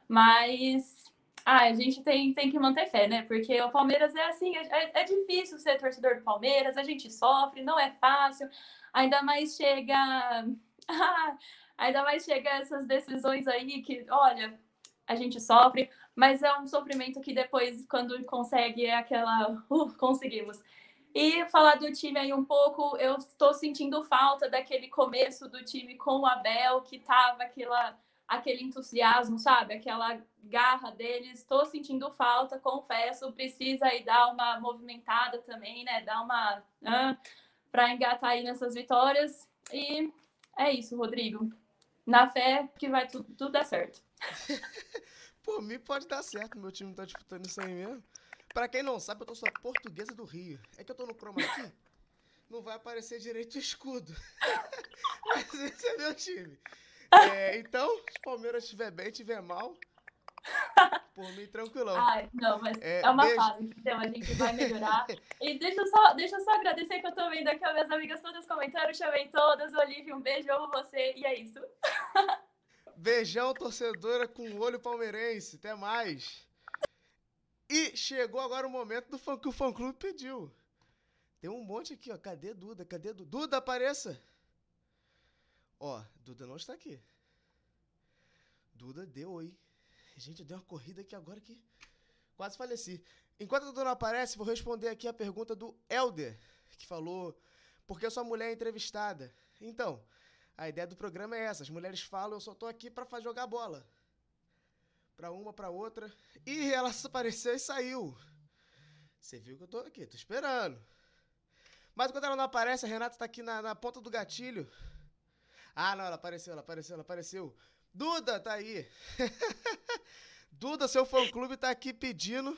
Mas ah, a gente tem, tem que manter fé, né? Porque o Palmeiras é assim, é, é difícil ser torcedor do Palmeiras, a gente sofre, não é fácil. Ainda mais chega. [LAUGHS] Ainda mais chega essas decisões aí que, olha, a gente sofre, mas é um sofrimento que depois, quando consegue, é aquela. Uh, conseguimos. E falar do time aí um pouco, eu estou sentindo falta daquele começo do time com o Abel, que tava aquela, aquele entusiasmo, sabe? Aquela garra deles. Estou sentindo falta, confesso. Precisa aí dar uma movimentada também, né? Dar uma. Para engatar aí nessas vitórias. E é isso, Rodrigo. Na fé que vai tudo, tudo dar certo. [LAUGHS] Por mim pode dar certo, meu time tá disputando isso aí mesmo. Pra quem não sabe, eu tô só portuguesa do Rio. É que eu tô no chroma aqui, não vai aparecer direito o escudo. [LAUGHS] Mas esse é meu time. É, então, se o Palmeiras estiver bem, estiver mal, Por mim, tranquilão. Ai, não, mas É, é, uma beijo. fase, então a gente vai melhorar. E deixa eu só, deixa eu só agradecer que eu tô vendo aqui as minhas amigas todas comentando, chamei todas, Olivia, um beijo, amo você, e é isso. [LAUGHS] Beijão, torcedora com olho palmeirense. Até mais. E chegou agora o momento do fã, que o fã-clube pediu. Tem um monte aqui, ó. Cadê Duda? Cadê Duda? Duda, apareça! Ó, Duda não está aqui. Duda deu oi. Gente, eu dei uma corrida aqui agora que quase faleci. Enquanto a Duda não aparece, vou responder aqui a pergunta do Elder, que falou por que sua mulher é entrevistada. Então, a ideia do programa é essa: as mulheres falam, eu só tô aqui pra fa- jogar bola. Pra uma, pra outra. E ela [LAUGHS] apareceu e saiu. Você viu que eu tô aqui, tô esperando. Mas quando ela não aparece, a Renata tá aqui na, na ponta do gatilho. Ah, não, ela apareceu, ela apareceu, ela apareceu. Duda, tá aí. [LAUGHS] Duda, seu fã-clube tá aqui pedindo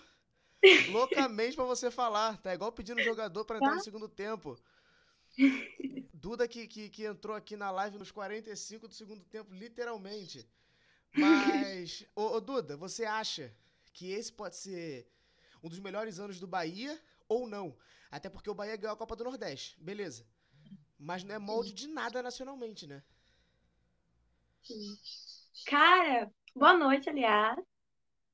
[LAUGHS] loucamente pra você falar. Tá igual pedindo jogador pra entrar no segundo tempo. Duda que, que, que entrou aqui na live nos 45 do segundo tempo, literalmente. Mas, ô, ô, Duda, você acha que esse pode ser um dos melhores anos do Bahia ou não? Até porque o Bahia ganhou a Copa do Nordeste, beleza. Mas não é molde de nada nacionalmente, né? Cara, boa noite, aliás.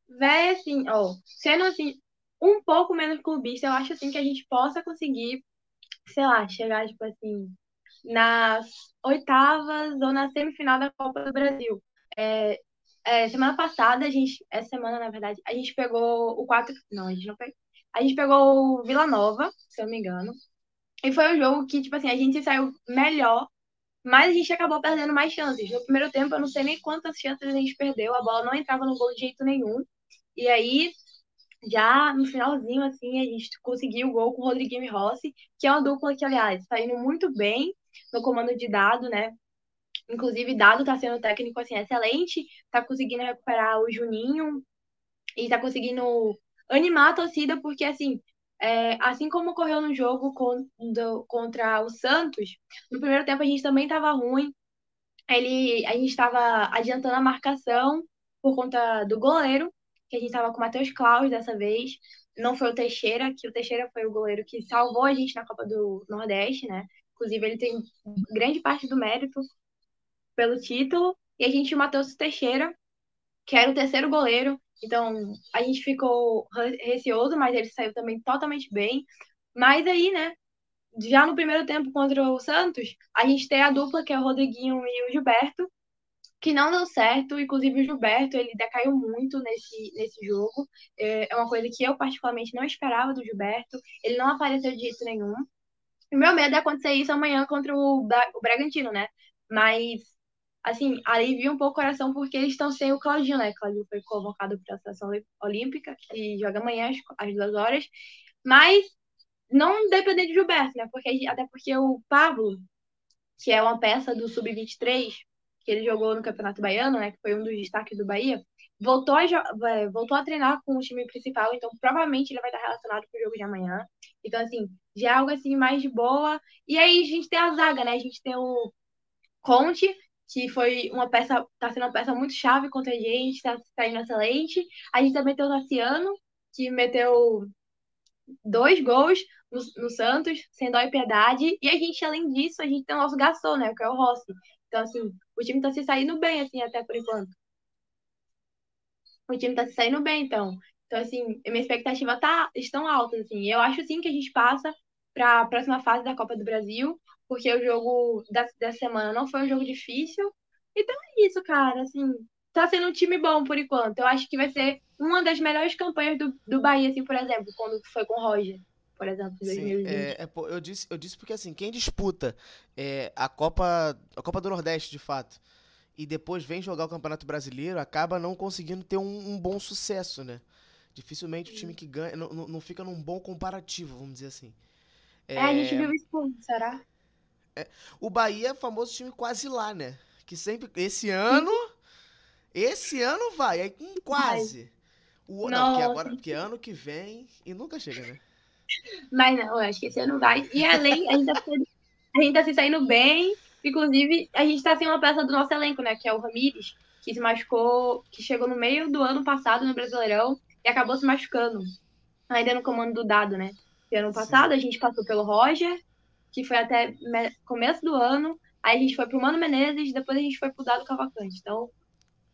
Véi, assim, ó, sendo assim, um pouco menos clubista, eu acho assim que a gente possa conseguir, sei lá, chegar, tipo assim, nas oitavas ou na semifinal da Copa do Brasil. É, é, semana passada, a gente, essa semana, na verdade, a gente pegou o 4. Não, a gente não pegou. A gente pegou o Vila Nova, se eu não me engano. E foi um jogo que, tipo assim, a gente saiu melhor mas a gente acabou perdendo mais chances. No primeiro tempo, eu não sei nem quantas chances a gente perdeu. A bola não entrava no gol de jeito nenhum. E aí, já no finalzinho, assim, a gente conseguiu o gol com o Rodriguinho e Rossi, que é uma dupla que, aliás, está indo muito bem no comando de Dado, né? Inclusive, Dado tá sendo técnico, assim, excelente. Tá conseguindo recuperar o Juninho e tá conseguindo animar a torcida, porque, assim, é, assim como ocorreu no jogo contra o Santos, no primeiro tempo a gente também estava ruim. Ele, a gente estava adiantando a marcação por conta do goleiro, que a gente estava com o Matheus Claus dessa vez. Não foi o Teixeira, que o Teixeira foi o goleiro que salvou a gente na Copa do Nordeste, né? Inclusive, ele tem grande parte do mérito pelo título. E a gente tinha o Matheus Teixeira, que era o terceiro goleiro. Então, a gente ficou re- receoso, mas ele saiu também totalmente bem. Mas aí, né, já no primeiro tempo contra o Santos, a gente tem a dupla, que é o Rodriguinho e o Gilberto, que não deu certo. Inclusive, o Gilberto, ele decaiu muito nesse, nesse jogo. É é uma coisa que eu, particularmente, não esperava do Gilberto. Ele não apareceu de jeito nenhum. O meu medo é acontecer isso amanhã contra o, Bra- o Bragantino, né? Mas, assim, alivia um pouco o coração porque eles estão sem o Claudinho, né? Claudinho foi convocado para a seleção olímpica, que joga amanhã às, às duas horas. Mas não depender de Gilberto, né? Porque, até porque o Pablo, que é uma peça do Sub-23, que ele jogou no Campeonato Baiano, né? Que foi um dos destaques do Bahia, voltou a, é, voltou a treinar com o time principal, então provavelmente ele vai estar relacionado com o jogo de amanhã. Então, assim, já é algo assim mais de boa. E aí a gente tem a zaga, né? A gente tem o Conte, que foi uma peça, tá sendo uma peça muito chave contra a gente, tá, tá indo excelente. A gente também tem o Tassiano, que meteu dois gols no, no Santos, sem dó e piedade. E a gente, além disso, a gente tem o nosso garçom, né? Que é o Rossi. Então, assim, o time tá se saindo bem, assim, até por enquanto. O time tá se saindo bem, então. Então, assim, minha expectativa tá, estão altas, assim. Eu acho, sim, que a gente passa para a próxima fase da Copa do Brasil, porque o jogo da, dessa semana não foi um jogo difícil. Então é isso, cara, assim, tá sendo um time bom por enquanto. Eu acho que vai ser uma das melhores campanhas do, do Bahia, assim, por exemplo, quando foi com o Roger, por exemplo, em Sim, 2020. é, é, pô, eu, disse, eu disse porque assim, quem disputa é, a Copa a Copa do Nordeste, de fato, e depois vem jogar o Campeonato Brasileiro, acaba não conseguindo ter um, um bom sucesso, né? Dificilmente o time que ganha não, não não fica num bom comparativo, vamos dizer assim. É, a gente viu isso, pô, será? O Bahia é famoso time quase lá, né? Que sempre. Esse ano. Esse ano vai, aí hum, quase. O, não, porque Nossa. agora. Porque ano que vem. E nunca chega, né? Mas não, eu acho que esse ano vai. E além, a gente tá, se- a gente tá se saindo bem. Inclusive, a gente tá sem uma peça do nosso elenco, né? Que é o Ramires. que se machucou, que chegou no meio do ano passado no Brasileirão e acabou se machucando. Ainda no comando do Dado, né? E ano passado a gente passou pelo Roger, que foi até começo do ano. Aí a gente foi pro Mano Menezes, depois a gente foi pro Dado Cavalcante. Então,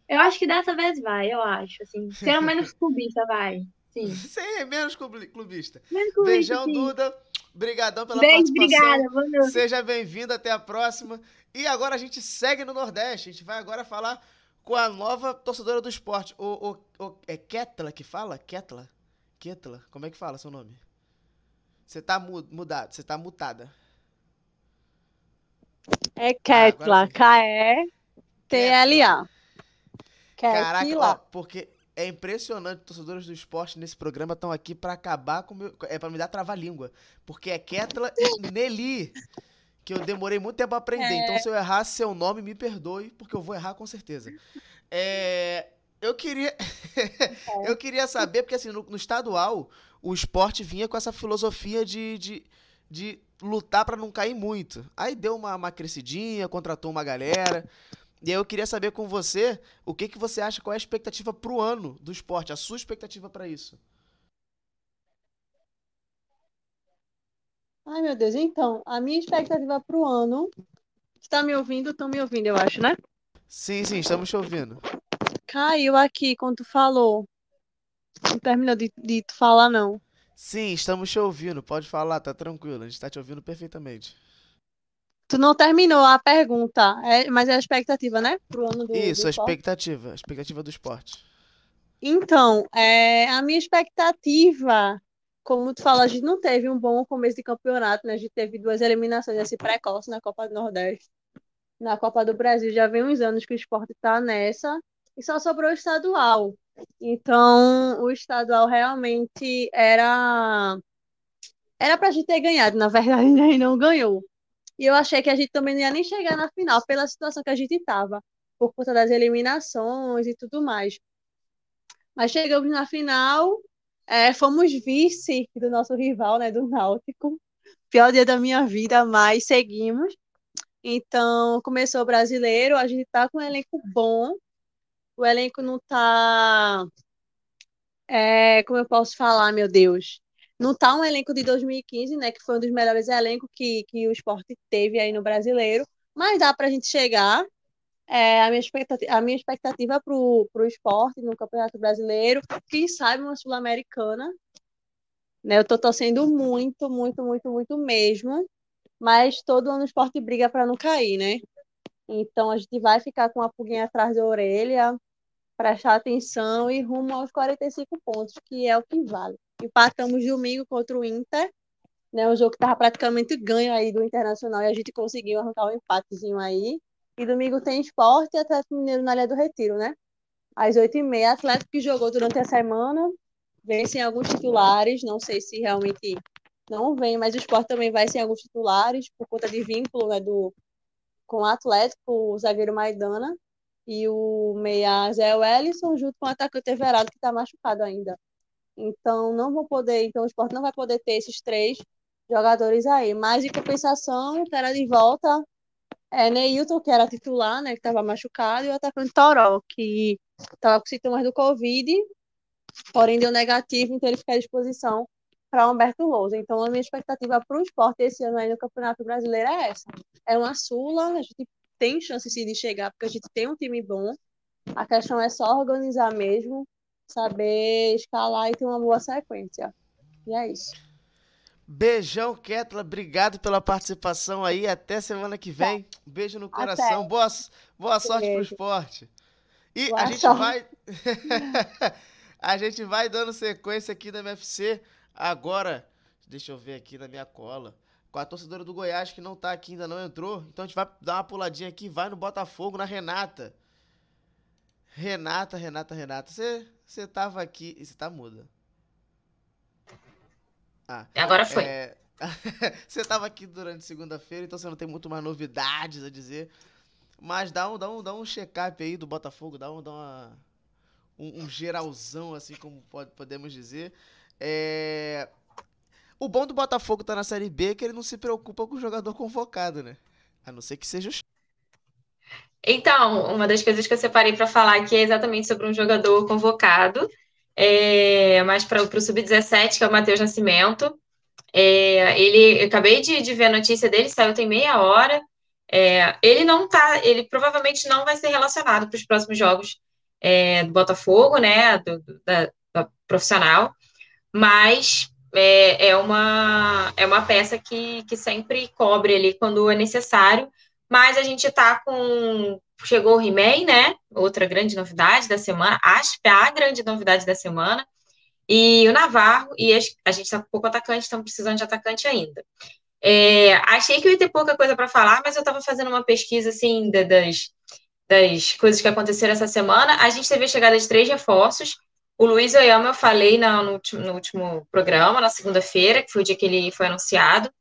eu acho que dessa vez vai, eu acho. Assim, sendo menos [LAUGHS] clubista, vai. Sim. Sim, menos clubista. Menos clubista Beijão, sim. Duda. Obrigadão pela Beijo, participação. Obrigada, boa noite. Seja bem-vindo, até a próxima. E agora a gente segue no Nordeste. A gente vai agora falar com a nova torcedora do esporte. O, o, o, é Ketla que fala? Ketla? Ketla? Como é que fala seu nome? Você tá mudado, você tá mutada. É Ketla, ah, K-E-T-L-A. Caraca, ó, porque é impressionante, torcedores do esporte nesse programa estão aqui para acabar com meu, é para me dar trava-língua, porque é Ketla e Nelly que eu demorei muito tempo a aprender. É. Então se eu errar seu nome, me perdoe, porque eu vou errar com certeza. É, eu queria [LAUGHS] eu queria saber porque assim no, no, estadual o esporte vinha com essa filosofia de, de, de lutar para não cair muito. Aí deu uma, uma crescidinha, contratou uma galera. E aí eu queria saber com você o que, que você acha, qual é a expectativa pro ano do esporte, a sua expectativa para isso. Ai, meu Deus. Então, a minha expectativa pro ano. Está me ouvindo? Estão me ouvindo, eu acho, né? Sim, sim, estamos te ouvindo. Caiu aqui quando tu falou. Não terminou de, de falar, não. Sim, estamos te ouvindo. Pode falar, tá tranquilo. A gente está te ouvindo perfeitamente. Tu não terminou a pergunta, é, mas é a expectativa, né? Pro ano do, Isso, do a expectativa. A expectativa do esporte. Então, é, a minha expectativa, como tu fala, a gente não teve um bom começo de campeonato, né? A gente teve duas eliminações assim precoces na Copa do Nordeste. Na Copa do Brasil já vem uns anos que o esporte tá nessa e só sobrou o estadual. Então, o estadual realmente era era pra gente ter ganhado, na verdade, [LAUGHS] ainda não ganhou. E eu achei que a gente também não ia nem chegar na final, pela situação que a gente estava, por conta das eliminações e tudo mais. Mas chegamos na final, é, fomos vice do nosso rival, né, do Náutico. Pior dia da minha vida, mas seguimos. Então, começou o brasileiro, a gente tá com um elenco bom. O elenco não tá. É, como eu posso falar, meu Deus? Não tá um elenco de 2015, né? Que foi um dos melhores elencos que, que o esporte teve aí no brasileiro. Mas dá para a gente chegar. É, a minha expectativa, a minha expectativa para o esporte no Campeonato Brasileiro, quem sabe uma Sul-Americana. Né? Eu estou torcendo muito, muito, muito, muito mesmo. Mas todo ano o esporte briga para não cair, né? Então a gente vai ficar com a pulguinha atrás da orelha, prestar atenção e rumo aos 45 pontos, que é o que vale. Empatamos domingo contra o Inter, né? Um jogo que estava praticamente ganho aí do Internacional e a gente conseguiu arrancar um empatezinho aí. E domingo tem esporte e Atlético Mineiro na Ilha do Retiro, né? Às 8h30, Atlético que jogou durante a semana, vem sem alguns titulares, não sei se realmente não vem, mas o esporte também vai sem alguns titulares, por conta de vínculo né, do, com o Atlético, o zagueiro Maidana e o meia Zé Wellison, junto com o atacante Everado, que está machucado ainda. Então, não vou poder, então o esporte não vai poder ter esses três jogadores aí. Mas, em compensação, terá de volta é, Neilton, que era titular, né, que estava machucado, e o atacante Toró, que estava com sintomas do Covid, porém deu negativo, então ele fica à disposição para Humberto Lousa. Então, a minha expectativa para o esporte esse ano aí no Campeonato Brasileiro é essa. É uma Sula, a gente tem chance sim, de chegar, porque a gente tem um time bom. A questão é só organizar mesmo saber escalar e ter uma boa sequência. E é isso. Beijão, Ketla. Obrigado pela participação aí. Até semana que vem. Tá. Beijo no coração. Boa, boa sorte Beijo. pro esporte. E boa a gente sorte. vai. [LAUGHS] a gente vai dando sequência aqui da MFC. Agora, deixa eu ver aqui na minha cola. Com a torcedora do Goiás que não tá aqui, ainda não entrou. Então a gente vai dar uma puladinha aqui. Vai no Botafogo, na Renata. Renata, Renata, Renata. Você você tava aqui. Você tá muda. Ah, Agora foi. É... [LAUGHS] você tava aqui durante segunda-feira, então você não tem muito mais novidades a dizer. Mas dá um, dá um, dá um check-up aí do Botafogo, dá, um, dá uma, um, um geralzão, assim como pode, podemos dizer. É... O bom do Botafogo tá na Série B é que ele não se preocupa com o jogador convocado, né? A não ser que seja o Então, uma das coisas que eu separei para falar aqui é exatamente sobre um jogador convocado, é, mais para o Sub-17, que é o Matheus Nascimento. É, ele, eu acabei de, de, ver a notícia dele, saiu tem meia hora. É, ele não tá, ele provavelmente não vai ser relacionado para os próximos jogos é, do Botafogo, né, do, do, da, da, profissional, mas é, é, uma, é uma peça que, que sempre cobre ali quando é necessário, mas a gente tá com. Chegou o He-Man, né? Outra grande novidade da semana, acho que é a grande novidade da semana. E o Navarro, e a gente tá com pouco atacante, estamos precisando de atacante ainda. É, achei que eu ia ter pouca coisa para falar, mas eu estava fazendo uma pesquisa assim das, das coisas que aconteceram essa semana. A gente teve a chegada de três reforços. O Luiz Oyama eu falei no, no, último, no último programa, na segunda-feira, que foi o dia que ele foi anunciado.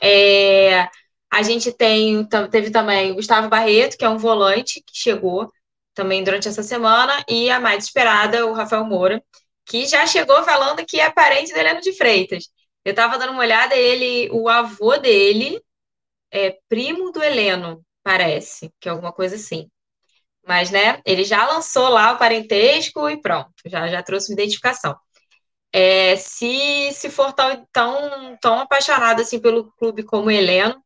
É, a gente tem, teve também o Gustavo Barreto, que é um volante que chegou também durante essa semana, e a mais esperada, o Rafael Moura, que já chegou falando que é parente do Heleno de Freitas. Eu estava dando uma olhada, ele, o avô dele é primo do Heleno, parece, que é alguma coisa assim. Mas, né, ele já lançou lá o parentesco e pronto, já, já trouxe uma identificação. É, se, se for tão, tão, tão apaixonado assim pelo clube como Heleno,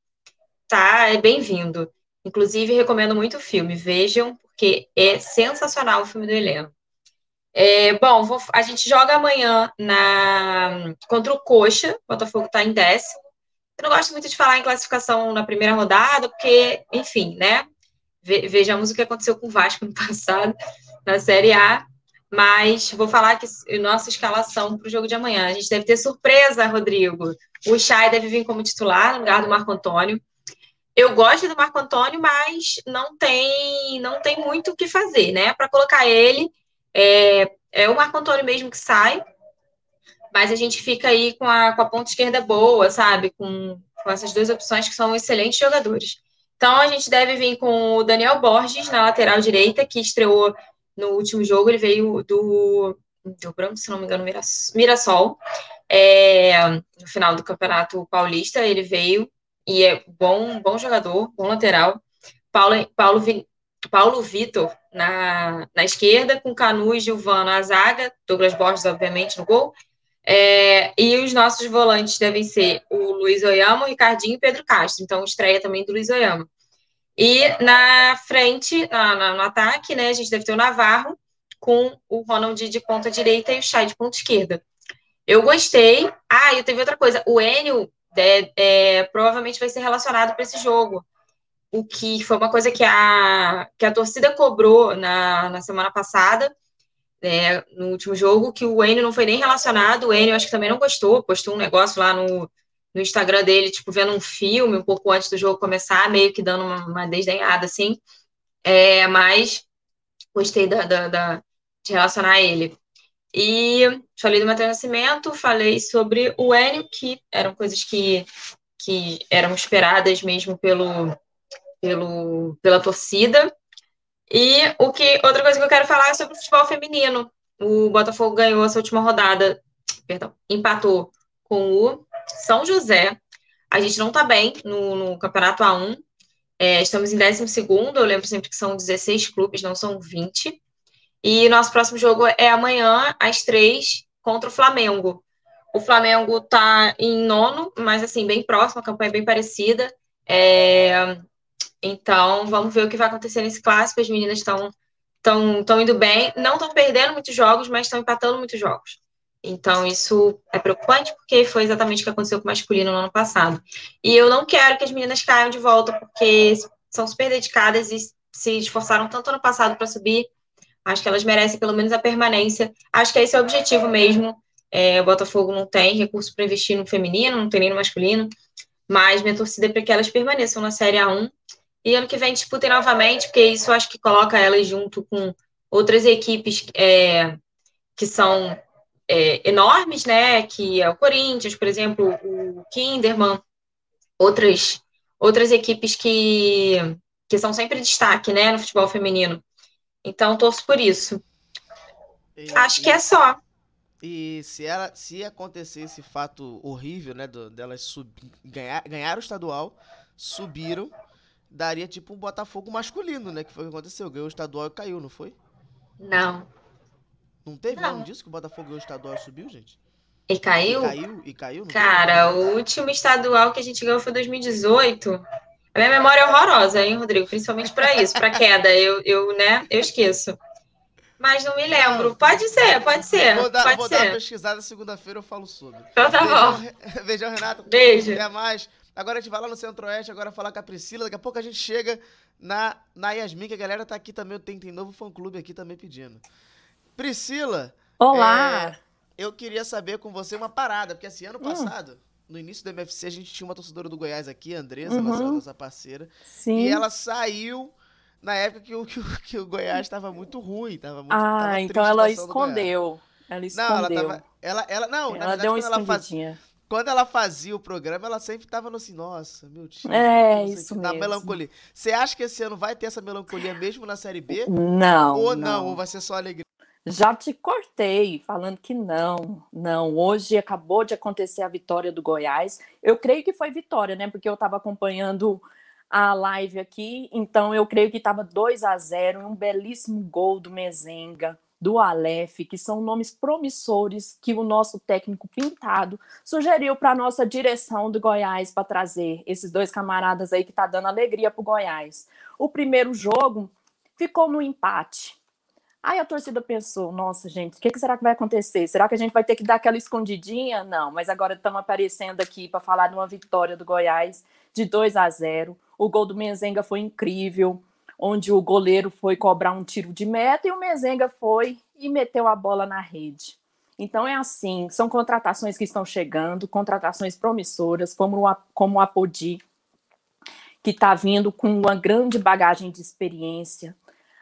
tá, é bem-vindo. Inclusive, recomendo muito o filme, vejam, porque é sensacional o filme do Heleno. É, bom, vou, a gente joga amanhã na, contra o Coxa, o Botafogo está em décimo. Eu não gosto muito de falar em classificação na primeira rodada, porque, enfim, né? Ve, vejamos o que aconteceu com o Vasco no [LAUGHS] passado, na Série A. Mas vou falar que nossa escalação para o jogo de amanhã. A gente deve ter surpresa, Rodrigo. O Chay deve vir como titular no lugar do Marco Antônio. Eu gosto do Marco Antônio, mas não tem, não tem muito o que fazer, né? Para colocar ele, é, é o Marco Antônio mesmo que sai, mas a gente fica aí com a, com a ponta esquerda boa, sabe? Com, com essas duas opções que são excelentes jogadores. Então a gente deve vir com o Daniel Borges na lateral direita, que estreou no último jogo, ele veio do, do Branco, se não me engano, Mirassol. É, no final do Campeonato Paulista, ele veio e é bom, bom jogador, bom lateral. Paulo, Paulo, Paulo Vitor na, na esquerda, com Canu e Gilvan na zaga, Douglas Borges, obviamente, no gol. É, e os nossos volantes devem ser o Luiz Oyama, o Ricardinho e Pedro Castro. Então, estreia também do Luiz Oyama. E na frente, na, na, no ataque, né, a gente deve ter o Navarro com o Ronald de ponta direita e o Chay de ponta esquerda. Eu gostei. Ah, e teve outra coisa. O Enio é, é, provavelmente vai ser relacionado para esse jogo. O que foi uma coisa que a, que a torcida cobrou na, na semana passada, é, no último jogo, que o Enio não foi nem relacionado. O Enio acho que também não gostou, postou um negócio lá no, no Instagram dele, tipo, vendo um filme um pouco antes do jogo começar, meio que dando uma, uma desdenhada, assim. É, mas gostei da, da, da, de relacionar ele. E falei do Matheus Nascimento, falei sobre o Enio, que eram coisas que, que eram esperadas mesmo pelo, pelo, pela torcida. E o que outra coisa que eu quero falar é sobre o futebol feminino. O Botafogo ganhou essa última rodada, perdão, empatou com o São José. A gente não está bem no, no, campeonato A1. É, estamos em 12 segundo. Eu lembro sempre que são 16 clubes, não são 20. E nosso próximo jogo é amanhã, às três, contra o Flamengo. O Flamengo está em nono, mas assim, bem próximo, a campanha é bem parecida. É... Então, vamos ver o que vai acontecer nesse clássico. As meninas estão estão indo bem, não estão perdendo muitos jogos, mas estão empatando muitos jogos. Então, isso é preocupante, porque foi exatamente o que aconteceu com o masculino no ano passado. E eu não quero que as meninas caiam de volta, porque são super dedicadas e se esforçaram tanto ano passado para subir, Acho que elas merecem pelo menos a permanência. Acho que esse é o objetivo mesmo. É, o Botafogo não tem recurso para investir no feminino, não tem nem no masculino, mas minha torcida é para que elas permaneçam na Série A1 e ano que vem disputem novamente, porque isso acho que coloca elas junto com outras equipes é, que são é, enormes, né? Que é o Corinthians, por exemplo, o Kinderman, outras, outras equipes que, que são sempre destaque, né, no futebol feminino. Então, torço por isso. E, Acho e, que é só. E se, ela, se acontecer esse fato horrível, né, do, delas sub, ganhar, ganhar o estadual, subiram, daria tipo um Botafogo masculino, né? Que foi o que aconteceu. Ganhou o estadual e caiu, não foi? Não. Não teve Não. nome disso que o Botafogo ganhou o estadual e subiu, gente? E caiu? E caiu? E caiu? Cara, o último estadual que a gente ganhou foi 2018. A minha memória é horrorosa, hein, Rodrigo? Principalmente pra isso, pra queda. Eu, eu, né, eu esqueço. Mas não me lembro. Pode ser, pode ser. Vou dar, pode vou dar uma ser. pesquisada segunda-feira, eu falo sobre. Então tá Beijão, bom. [LAUGHS] Beijão, Renato. Beijo. Até mais. Agora a gente vai lá no Centro-Oeste, agora falar com a Priscila. Daqui a pouco a gente chega na, na Yasmin, que a galera tá aqui também. Tem, tem novo fã-clube aqui também pedindo. Priscila. Olá! é, eu queria saber com você uma parada, porque assim, Hum. ano passado, no início do MFC, a gente tinha uma torcedora do Goiás aqui, a Andressa, Uhum. nossa, nossa parceira. Sim. E ela saiu na época que o, que o, que o Goiás estava muito ruim. Tava muito, Ah, tava então ela escondeu. Ela Não, ela escondeu. tava. Ela, ela, não, na Ela verdade, deu uma quando ela. Quando ela fazia o programa, ela sempre tava no assim, nossa, meu time. É, isso que, Na mesmo. melancolia. Você acha que esse ano vai ter essa melancolia mesmo na Série B? Não, Ou não, não. ou vai ser só alegria? Já te cortei falando que não, não. Hoje acabou de acontecer a vitória do Goiás. Eu creio que foi vitória, né? Porque eu estava acompanhando a live aqui, então eu creio que estava 2 a 0 um belíssimo gol do Mezenga, do Aleph, que são nomes promissores que o nosso técnico pintado sugeriu para a nossa direção do Goiás para trazer esses dois camaradas aí que tá dando alegria pro Goiás. O primeiro jogo ficou no empate. Aí a torcida pensou: nossa, gente, o que, que será que vai acontecer? Será que a gente vai ter que dar aquela escondidinha? Não, mas agora estamos aparecendo aqui para falar de uma vitória do Goiás de 2 a 0. O gol do Mezenga foi incrível, onde o goleiro foi cobrar um tiro de meta e o Mezenga foi e meteu a bola na rede. Então é assim: são contratações que estão chegando, contratações promissoras, como a, como a Podi, que está vindo com uma grande bagagem de experiência.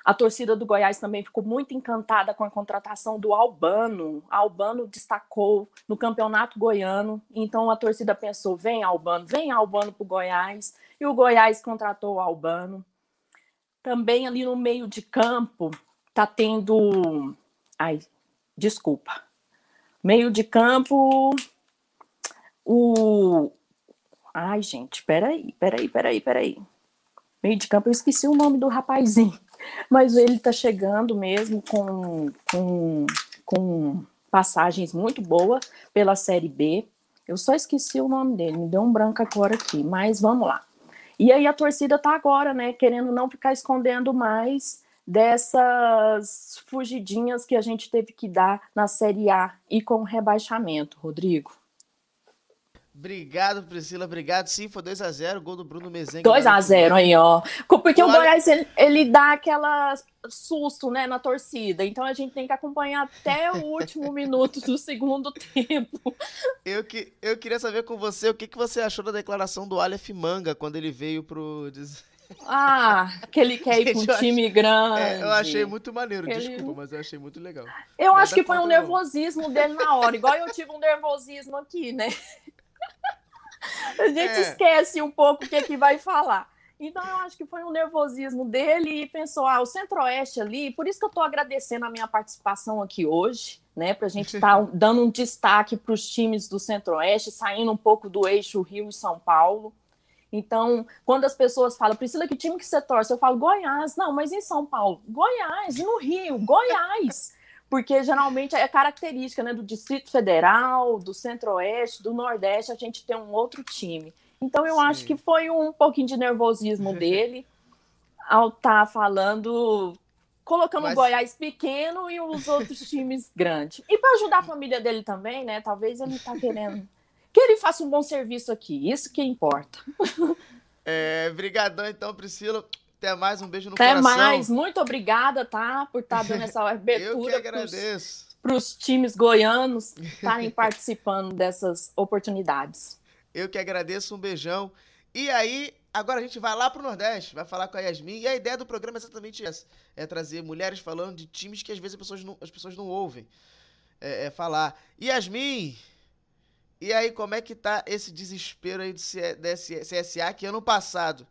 A torcida do Goiás também ficou muito encantada com a contratação do Albano. Albano destacou no campeonato goiano, então a torcida pensou: vem Albano, vem Albano para o Goiás, e o Goiás contratou o Albano. Também ali no meio de campo tá tendo. Ai, desculpa. Meio de campo. O. Ai, gente, peraí, peraí, peraí, peraí. Meio de campo, eu esqueci o nome do rapazinho [LAUGHS] mas ele está chegando mesmo com, com, com passagens muito boas pela Série B. Eu só esqueci o nome dele, me deu um branco agora aqui, mas vamos lá. E aí a torcida tá agora, né, querendo não ficar escondendo mais dessas fugidinhas que a gente teve que dar na Série A e com o rebaixamento, Rodrigo. Obrigado, Priscila. Obrigado. Sim, foi 2x0. Gol do Bruno Mezenga. 2 a 0 aí, ó. Porque o Goiás, ele, ele dá aquela susto, né, na torcida. Então a gente tem que acompanhar até o último minuto do segundo tempo. Eu, que, eu queria saber com você o que, que você achou da declaração do Aleph Manga quando ele veio pro. Ah, que ele quer ir pra um eu achei- time grande. É, eu achei muito maneiro, Ele- desculpa, mas eu achei muito legal. Eu Nada acho que foi um nervosismo dele na hora, igual eu tive um nervosismo aqui, né? [LAUGHS] A gente É. esquece um pouco o que, que vai falar. Então, eu acho que foi um nervosismo dele e pensou, ah, o Centro-Oeste ali, por isso que eu estou agradecendo a minha participação aqui hoje, né? Para a gente estar [LAUGHS] dando um destaque para os times do Centro-Oeste, saindo um pouco do eixo Rio e São Paulo. Então, quando as pessoas falam, Priscila, que time que você torce? Eu falo, Goiás. Não, mas em São Paulo? Goiás. No Rio? Goiás. Porque geralmente é característica né, do Distrito Federal, do Centro-Oeste, do Nordeste, a gente tem um outro time. Então, eu acho Sim. que foi um pouquinho de nervosismo [LAUGHS] dele ao estar falando, colocando Mas- o Goiás pequeno e os outros [LAUGHS] times grandes. E para ajudar a família dele também, né? Talvez ele tá querendo que ele faça um bom serviço aqui. Isso que importa. [LAUGHS] É, brigadão então, Priscila. Até mais, um beijo no Até coração. mais. Muito obrigada, tá? Por estar dando essa [LAUGHS] Eu que abertura agradeço. para os times goianos estarem [LAUGHS] participando dessas oportunidades. Eu que agradeço, um beijão. E aí, agora a gente vai lá pro Nordeste, vai falar com a Yasmin. E a ideia do programa é exatamente essa: é trazer mulheres falando de times que às vezes as pessoas não, as pessoas não ouvem é, é, falar. Yasmin, e aí, como é que tá esse desespero aí do CSA que ano passado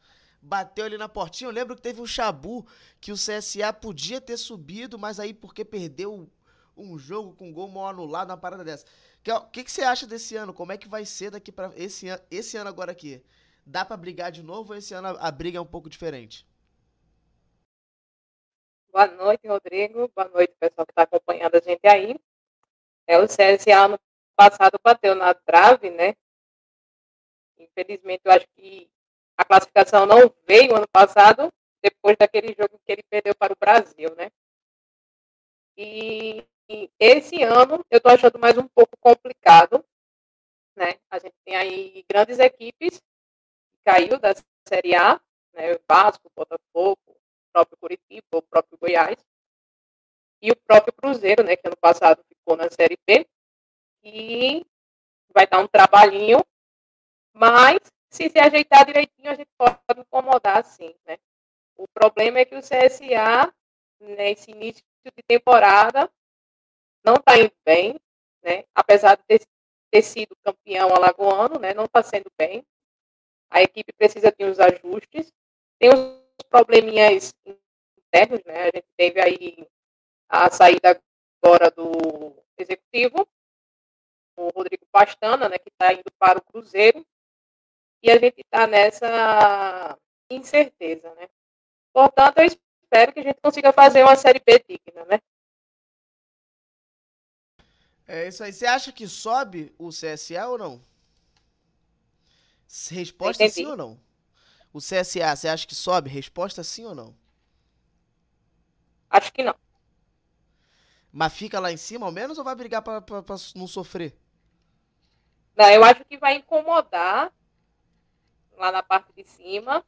bateu ali na portinha? Eu lembro que teve um chabu que o CSA podia ter subido, mas aí porque perdeu um jogo com gol mal anulado, uma parada dessa. O que, que você acha desse ano? Como é que vai ser daqui para esse, esse ano agora aqui? Dá para brigar de novo ou esse ano a, a briga é um pouco diferente? Boa noite, Rodrigo. Boa noite, pessoal que está acompanhando a gente aí. É, o CSA ano passado bateu na trave, né? Infelizmente, eu acho que a classificação não veio ano passado, depois daquele jogo que ele perdeu para o Brasil, né? E, esse ano eu estou achando mais um pouco complicado, né? A gente tem aí grandes equipes que caiu da Série A, né? O Vasco, o Botafogo, o próprio Curitiba, o próprio Goiás e o próprio Cruzeiro, né? Que ano passado ficou na Série B e vai dar um trabalhinho, mas se se ajeitar direitinho a gente pode incomodar, sim, né? O problema é que o CSA nesse início de temporada não está indo bem, né? Apesar de ter, ter sido campeão alagoano, né? Não está sendo bem. A equipe precisa de uns ajustes. Tem uns probleminhas internos, né? A gente teve aí a saída agora do executivo, o Rodrigo Pastana, né? Que está indo para o Cruzeiro. E a gente está nessa incerteza, né? Portanto, eu espero que a gente consiga fazer uma série B digna, né? É isso aí. Você acha que sobe o CSA ou não? Resposta Entendi. sim ou não? O CSA, você acha que sobe? Resposta sim ou não? Acho que não. Mas fica lá em cima ao menos ou vai brigar pra não sofrer? Não, eu acho que vai incomodar lá na parte de cima,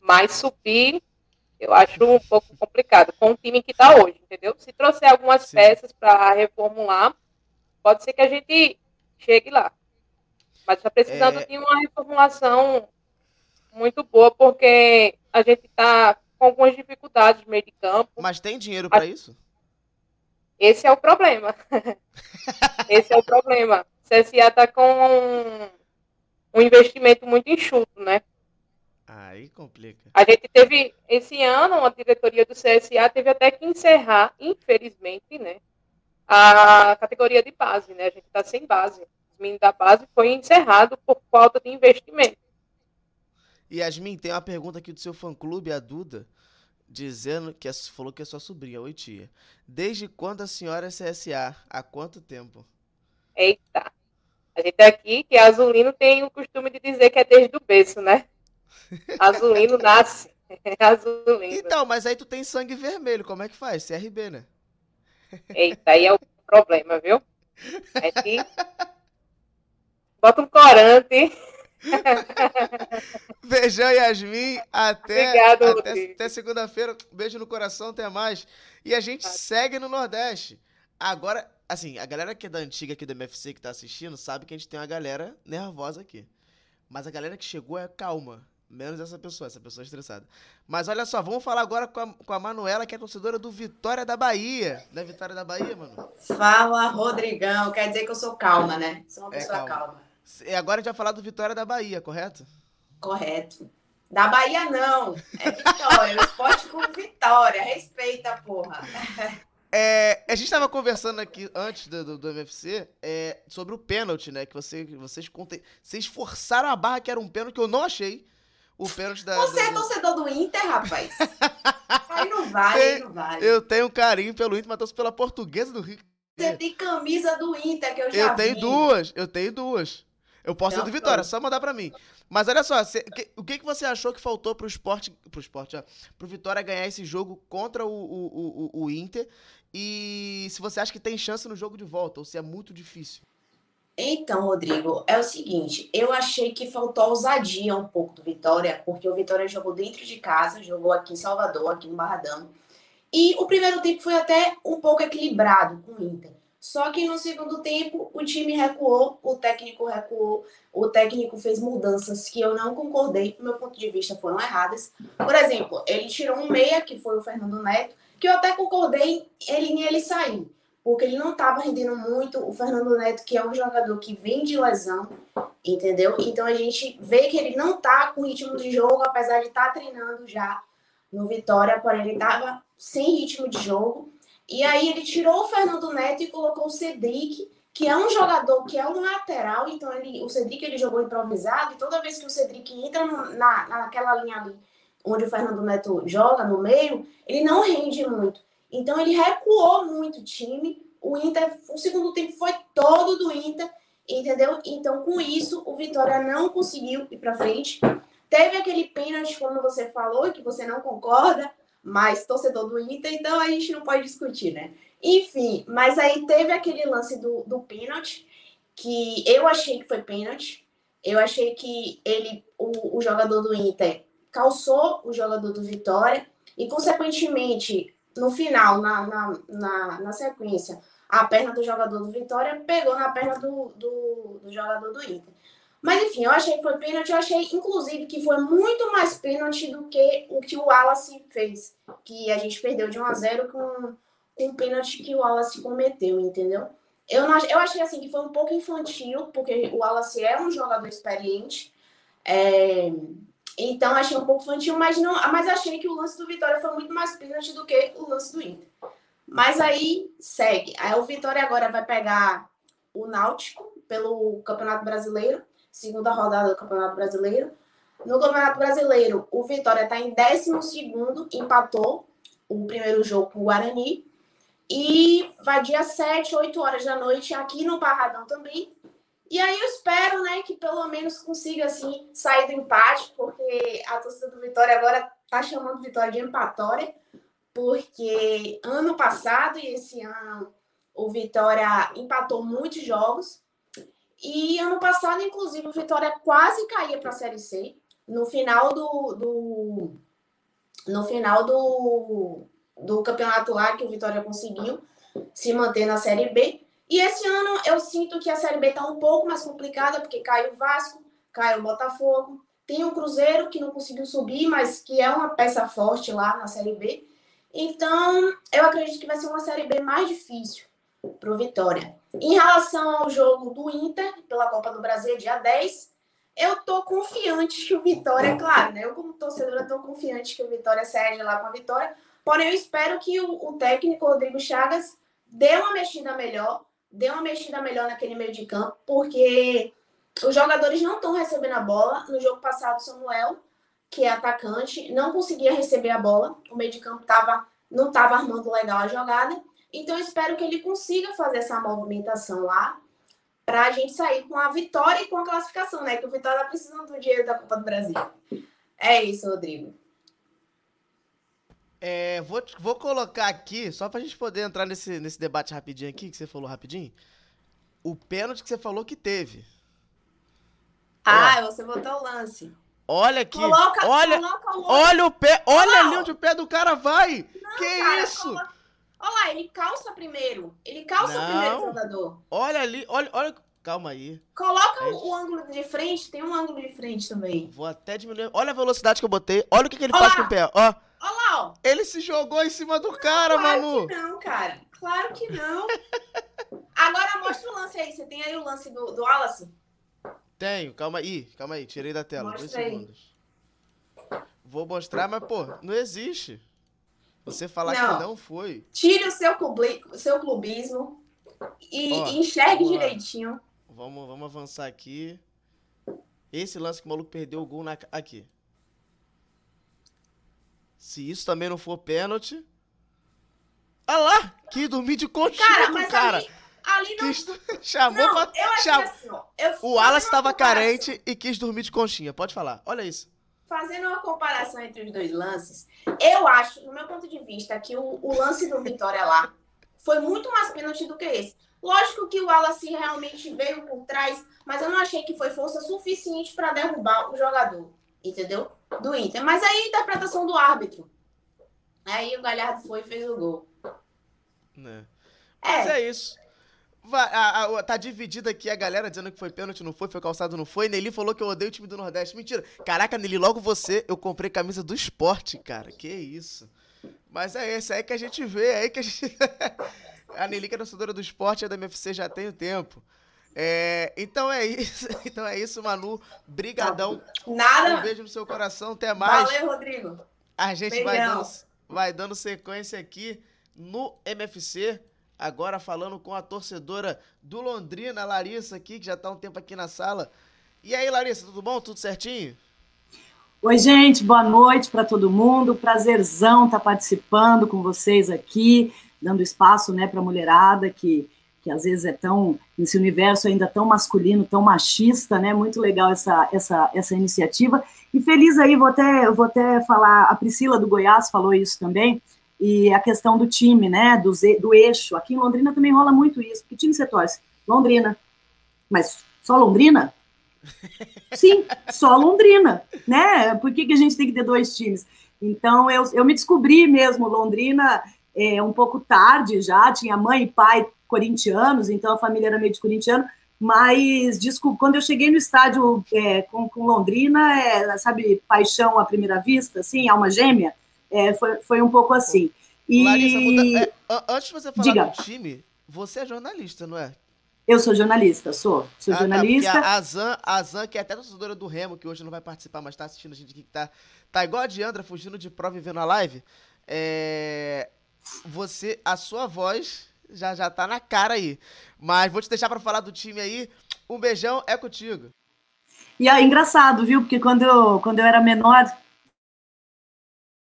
mas subir eu acho um pouco complicado com o time que está hoje, entendeu? Se trouxer algumas Sim. peças para reformular, pode ser que a gente chegue lá. Mas está precisando É. de uma reformulação muito boa, porque a gente está com algumas dificuldades no meio de campo. Mas tem dinheiro pra isso? Esse é o problema. [LAUGHS] Esse é o problema. [LAUGHS] O CSA está com um, investimento muito enxuto, né? Aí complica. A gente teve, esse ano, a diretoria do CSA teve até que encerrar, infelizmente, né, a categoria de base, né? A gente está sem base. Os meninos da base foi encerrado por falta de investimento. Yasmin, tem uma pergunta aqui do seu fã-clube, a Duda, dizendo que é, falou que é sua sobrinha, oi tia. Desde quando a senhora é CSA? Há quanto tempo? Eita. A gente aqui, que é azulino, tem o costume de dizer que é desde o berço, né? [LAUGHS] Azulino nasce. [LAUGHS] azulino. Então, mas aí tu tem sangue vermelho, como é que faz? CRB, né? Eita, aí é o problema, viu? É que bota um corante. [LAUGHS] Beijão, Yasmin. Até, Obrigado, até, até segunda-feira. Beijo no coração, até mais. E a gente segue no Nordeste. Agora, assim, a galera que é da antiga aqui do MFC que tá assistindo sabe que a gente tem uma galera nervosa aqui. Mas a galera que chegou é calma. Menos essa pessoa, essa pessoa estressada. Mas olha só, vamos falar agora com a, com a Manuela, que é torcedora do Vitória da Bahia. Não é Vitória da Bahia, mano? Fala, Rodrigão. Quer dizer que eu sou calma, né? Sou uma É, pessoa calma. calma. E agora a gente vai falar do Vitória da Bahia, correto? Correto. Da Bahia, não. É Vitória. o esporte com Vitória. Respeita, porra. [LAUGHS] É, a gente tava conversando aqui antes do, do, do MFC é, sobre o pênalti, né? Que você, vocês, conte... vocês forçaram a barra que era um pênalti que eu não achei. O pênalti da. Você é do- torcedor do Inter, rapaz? [LAUGHS] Aí não vale, aí não vale. Eu tenho carinho pelo Inter, mas torço pela portuguesa do Rio. Você tem camisa do Inter, que eu já Eu tenho vi. duas, eu tenho duas. Eu posso ser do Vitória, só mandar pra mim. Mas olha só, cê- que- o que, que você achou que faltou pro esporte. Pro esporte, ó. Pro Vitória ganhar esse jogo contra o, o, o- o Inter? E se você acha que tem chance no jogo de volta, ou se é muito difícil. Então, Rodrigo, é o seguinte, eu achei que faltou ousadia um pouco do Vitória, porque o Vitória jogou dentro de casa, jogou aqui em Salvador, aqui no Barradão. E o primeiro tempo foi até um pouco equilibrado com o Inter. Só que no segundo tempo o time recuou, o técnico recuou, o técnico fez mudanças que eu não concordei, do meu ponto de vista foram erradas. Por exemplo, ele tirou um meia, que foi o Fernando Neto, que eu até concordei ele em ele sair porque ele não estava rendendo muito. O Fernando Neto, que é um jogador que vem de lesão, entendeu? Então a gente vê que ele não tá com ritmo de jogo, apesar de estar treinando já no Vitória, porém ele estava sem ritmo de jogo. E aí ele tirou o Fernando Neto e colocou o Cedric, que é um jogador que é um lateral, então ele, o Cedric ele jogou improvisado, e toda vez que o Cedric entra no, na, naquela linha ali onde o Fernando Neto joga, no meio, ele não rende muito. Então ele recuou muito o time. O Inter, o segundo tempo foi todo do Inter, entendeu? Então com isso o Vitória não conseguiu ir para frente. Teve aquele pênalti, como você falou, que você não concorda, mas torcedor do Inter, então a gente não pode discutir, né? Enfim, mas aí teve aquele lance do, do pênalti, que eu achei que foi pênalti. Eu achei que ele, o, o jogador do Inter, calçou o jogador do Vitória e, consequentemente, no final, na, na, na, na sequência, a perna do jogador do Vitória pegou na perna do, do, do jogador do Inter. Mas enfim, eu achei que foi pênalti. Eu achei, inclusive, que foi muito mais pênalti do que o que o Wallace fez. Que a gente perdeu de 1 a 0 com, com o pênalti que o Wallace cometeu, entendeu? Eu, não, eu achei assim que foi um pouco infantil, porque o Wallace é um jogador experiente. É, então achei um pouco infantil, mas, não, mas achei que o lance do Vitória foi muito mais pênalti do que o lance do Inter. Mas aí segue. Aí o Vitória agora vai pegar o Náutico pelo Campeonato Brasileiro segunda rodada do Campeonato Brasileiro. No Campeonato Brasileiro, o Vitória está em 12, empatou o primeiro jogo com o Guarani. E vai dia 7, 8 horas da noite aqui no Barradão também. E aí eu espero, né, que pelo menos consiga assim sair do empate, porque a torcida do Vitória agora tá chamando Vitória de empatória, porque ano passado e esse ano o Vitória empatou muitos jogos e ano passado, inclusive, o Vitória quase caía para a Série C. No final do, do, no final do, do campeonato lá, que o Vitória conseguiu se manter na Série B. E esse ano eu sinto que a Série B está um pouco mais complicada, porque caiu o Vasco, caiu o Botafogo. Tem o Cruzeiro, que não conseguiu subir, mas que é uma peça forte lá na Série B. Então, eu acredito que vai ser uma Série B mais difícil para o Vitória. Em relação ao jogo do Inter, pela Copa do Brasil, dia 10, eu tô confiante que o Vitória, claro, né? Eu, como torcedora, tô confiante que o Vitória cede lá com a vitória. Porém, eu espero que o, o técnico Rodrigo Chagas dê uma mexida melhor, dê uma mexida melhor naquele meio de campo, porque os jogadores não estão recebendo a bola. No jogo passado, Samuel, que é atacante, não conseguia receber a bola. O meio de campo tava, não estava armando legal a jogada. Então, espero que ele consiga fazer essa movimentação lá para a gente sair com a vitória e com a classificação, né? Que o Vitória está precisando do dinheiro da Copa do Brasil. É isso, Rodrigo. É, vou, vou colocar aqui, só para a gente poder entrar nesse, nesse debate rapidinho aqui, que você falou rapidinho, o pênalti que você falou que teve. Ah, Ó, você botou o lance. Olha aqui. Coloca, olha, coloca o olha o pé. Olha ali onde o pé do cara vai. Não, que cara, isso? Coloca... Olha lá, ele calça primeiro. Ele calça Não. o primeiro jogador. Olha ali, olha, olha. Calma aí. Coloca é. o ângulo de frente, tem um ângulo de frente também. Vou até diminuir. Olha a velocidade que eu botei. Olha o que, que ele Olá. faz com o pé, ó. Olha lá, ó. Ele se jogou em cima do cara, claro Manu. Claro que não, cara. Claro que não. Agora mostra o lance aí. Você tem aí o lance do, do Wallace? Tenho, calma aí, calma aí. Tirei da tela. Mostra Dois aí. segundos. Vou mostrar, mas, pô, não existe. Você falar não. que não foi. Tire o seu, clubi, seu clubismo e Ó, enxergue direitinho. Vamos, vamos avançar aqui. Esse lance que o maluco perdeu o gol na, aqui. Se isso também não for pênalti. Olha lá! Que dormir de conchinha cara, mas cara. Ali, ali não... Quis... [LAUGHS] Chamou não, pra... eu Cham... assim, ó, eu o Wallace estava carente e quis dormir de conchinha. Pode falar. Olha isso fazendo uma comparação entre os dois lances, eu acho, no meu ponto de vista, que o, o lance do Vitória lá foi muito mais pênalti do que esse. Lógico que o Wallace realmente veio por trás, mas eu não achei que foi força suficiente para derrubar o jogador, entendeu? Do Inter. Mas aí a interpretação do árbitro. Aí o Galhardo foi e fez o gol. Né? Mas é, é isso. Vai, a, a, tá dividida aqui a galera dizendo que foi pênalti, não foi, foi calçado, não foi. Nelly falou que eu odeio o time do Nordeste. Mentira. Caraca, Nelly, logo você, eu comprei camisa do esporte, cara. Que isso. Mas é esse, é aí que a gente vê, é aí que a gente. [LAUGHS] a Nelly, que é torcedora do esporte, é da MFC já tem o tempo. É, então é isso, [LAUGHS] então é isso, Manu. Brigadão. Nada. Um beijo no seu coração, até mais. Valeu, Rodrigo. A gente vai dando, vai dando sequência aqui no MFC agora falando com a torcedora do Londrina, Larissa, aqui, que já está um tempo aqui na sala. E aí, Larissa, tudo bom? Tudo certinho? Oi, gente, boa noite para todo mundo. Prazerzão estar tá participando com vocês aqui, dando espaço né, para a mulherada que, que às vezes é tão, nesse universo ainda tão masculino, tão machista, né? Muito legal essa, essa, essa iniciativa. E feliz aí, vou até, vou até falar, a Priscila do Goiás falou isso também, e a questão do time, né? Do, do eixo. Aqui em Londrina também rola muito isso. Que time você torce? Londrina. Mas só Londrina? [LAUGHS] Sim, só Londrina, né? Por que, que a gente tem que ter dois times? Então, eu, eu me descobri mesmo Londrina é, um pouco tarde já, tinha mãe e pai corintianos, então a família era meio de corintiano, mas desculpa, quando eu cheguei no estádio é, com, com, Londrina, é, sabe, paixão à primeira vista, assim, alma gêmea, é, foi, foi um pouco assim. E... Larissa, muda, é, antes de você falar Diga. do time, você é jornalista, não é? Eu sou jornalista, sou. Sou ah, tá, jornalista. Tá, a Zan, a Zan, que é até torcedora do Remo, que hoje não vai participar, mas tá assistindo a gente aqui, que tá, tá igual a Diandra, fugindo de prova e vendo a live. É, você, a sua voz já, já tá na cara aí. Mas vou te deixar para falar do time aí. Um beijão, é contigo. E é engraçado, viu? Porque quando eu, quando eu era menor,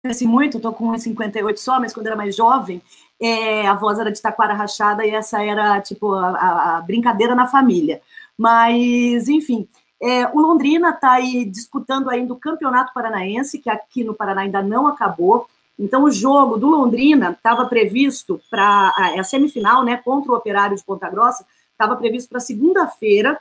cresci muito, tô com 58 só, mas quando eu era mais jovem, é, a voz era de taquara rachada e essa era, tipo, a, a brincadeira na família. Mas, enfim, é, o Londrina está aí disputando ainda o Campeonato Paranaense, que aqui no Paraná ainda não acabou. Então, o jogo do Londrina estava previsto para a, semifinal, né, contra o Operário de Ponta Grossa, estava previsto para segunda-feira,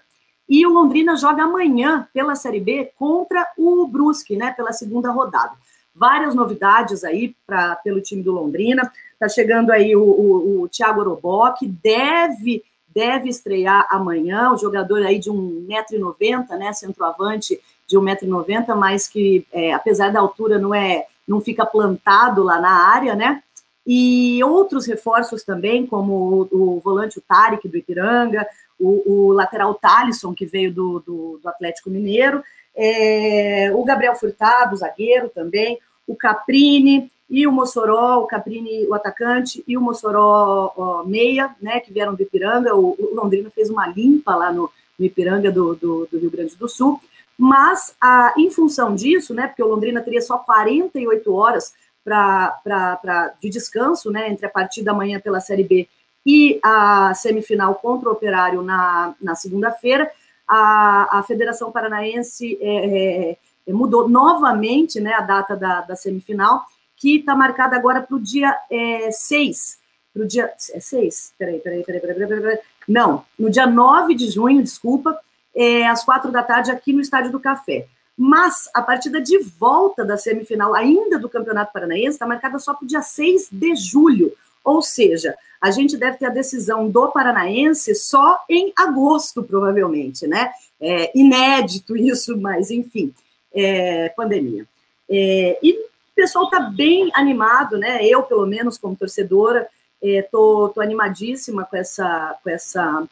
e o Londrina joga amanhã pela Série B contra o Brusque, né, pela segunda rodada. Várias novidades aí pra, pelo time do Londrina. Está chegando aí o, o, o Thiago Orobó, que deve, deve estrear amanhã, o jogador aí de 1,90m, né, centroavante de 1,90m, mas que, é, apesar da altura, não é não fica plantado lá na área, né? E outros reforços também, como o, o volante o Tarek do Ipiranga, o, o lateral Talisson, que veio do, do, do Atlético Mineiro, é, o Gabriel Furtado, zagueiro também, o Caprini, e o Mossoró, o Caprini, o atacante, e o Mossoró ó, meia, né, que vieram do Ipiranga. O, o Londrina fez uma limpa lá no, no Ipiranga do, do, do, Rio Grande do Sul. Mas, a, em função disso, né, porque o Londrina teria só 48 horas pra, pra, pra, de descanso, né, entre a partida da manhã pela Série B e a semifinal contra o Operário na, na segunda-feira, a, a Federação Paranaense é, é, mudou novamente né, a data da, da semifinal, que está marcada agora para o dia é, 6. Para o dia. É 6? Peraí, peraí, peraí, peraí, peraí, peraí. Não, no dia 9 de junho, desculpa, é, às quatro da tarde, aqui no Estádio do Café. Mas a partida de volta da semifinal, ainda do Campeonato Paranaense, está marcada só para o dia 6 de julho. Ou seja, a gente deve ter a decisão do Paranaense só em agosto, provavelmente, né? É inédito isso, mas enfim, é, pandemia. É, e o pessoal está bem animado, né? Eu, pelo menos, como torcedora, estou é, animadíssima com essa, com essa,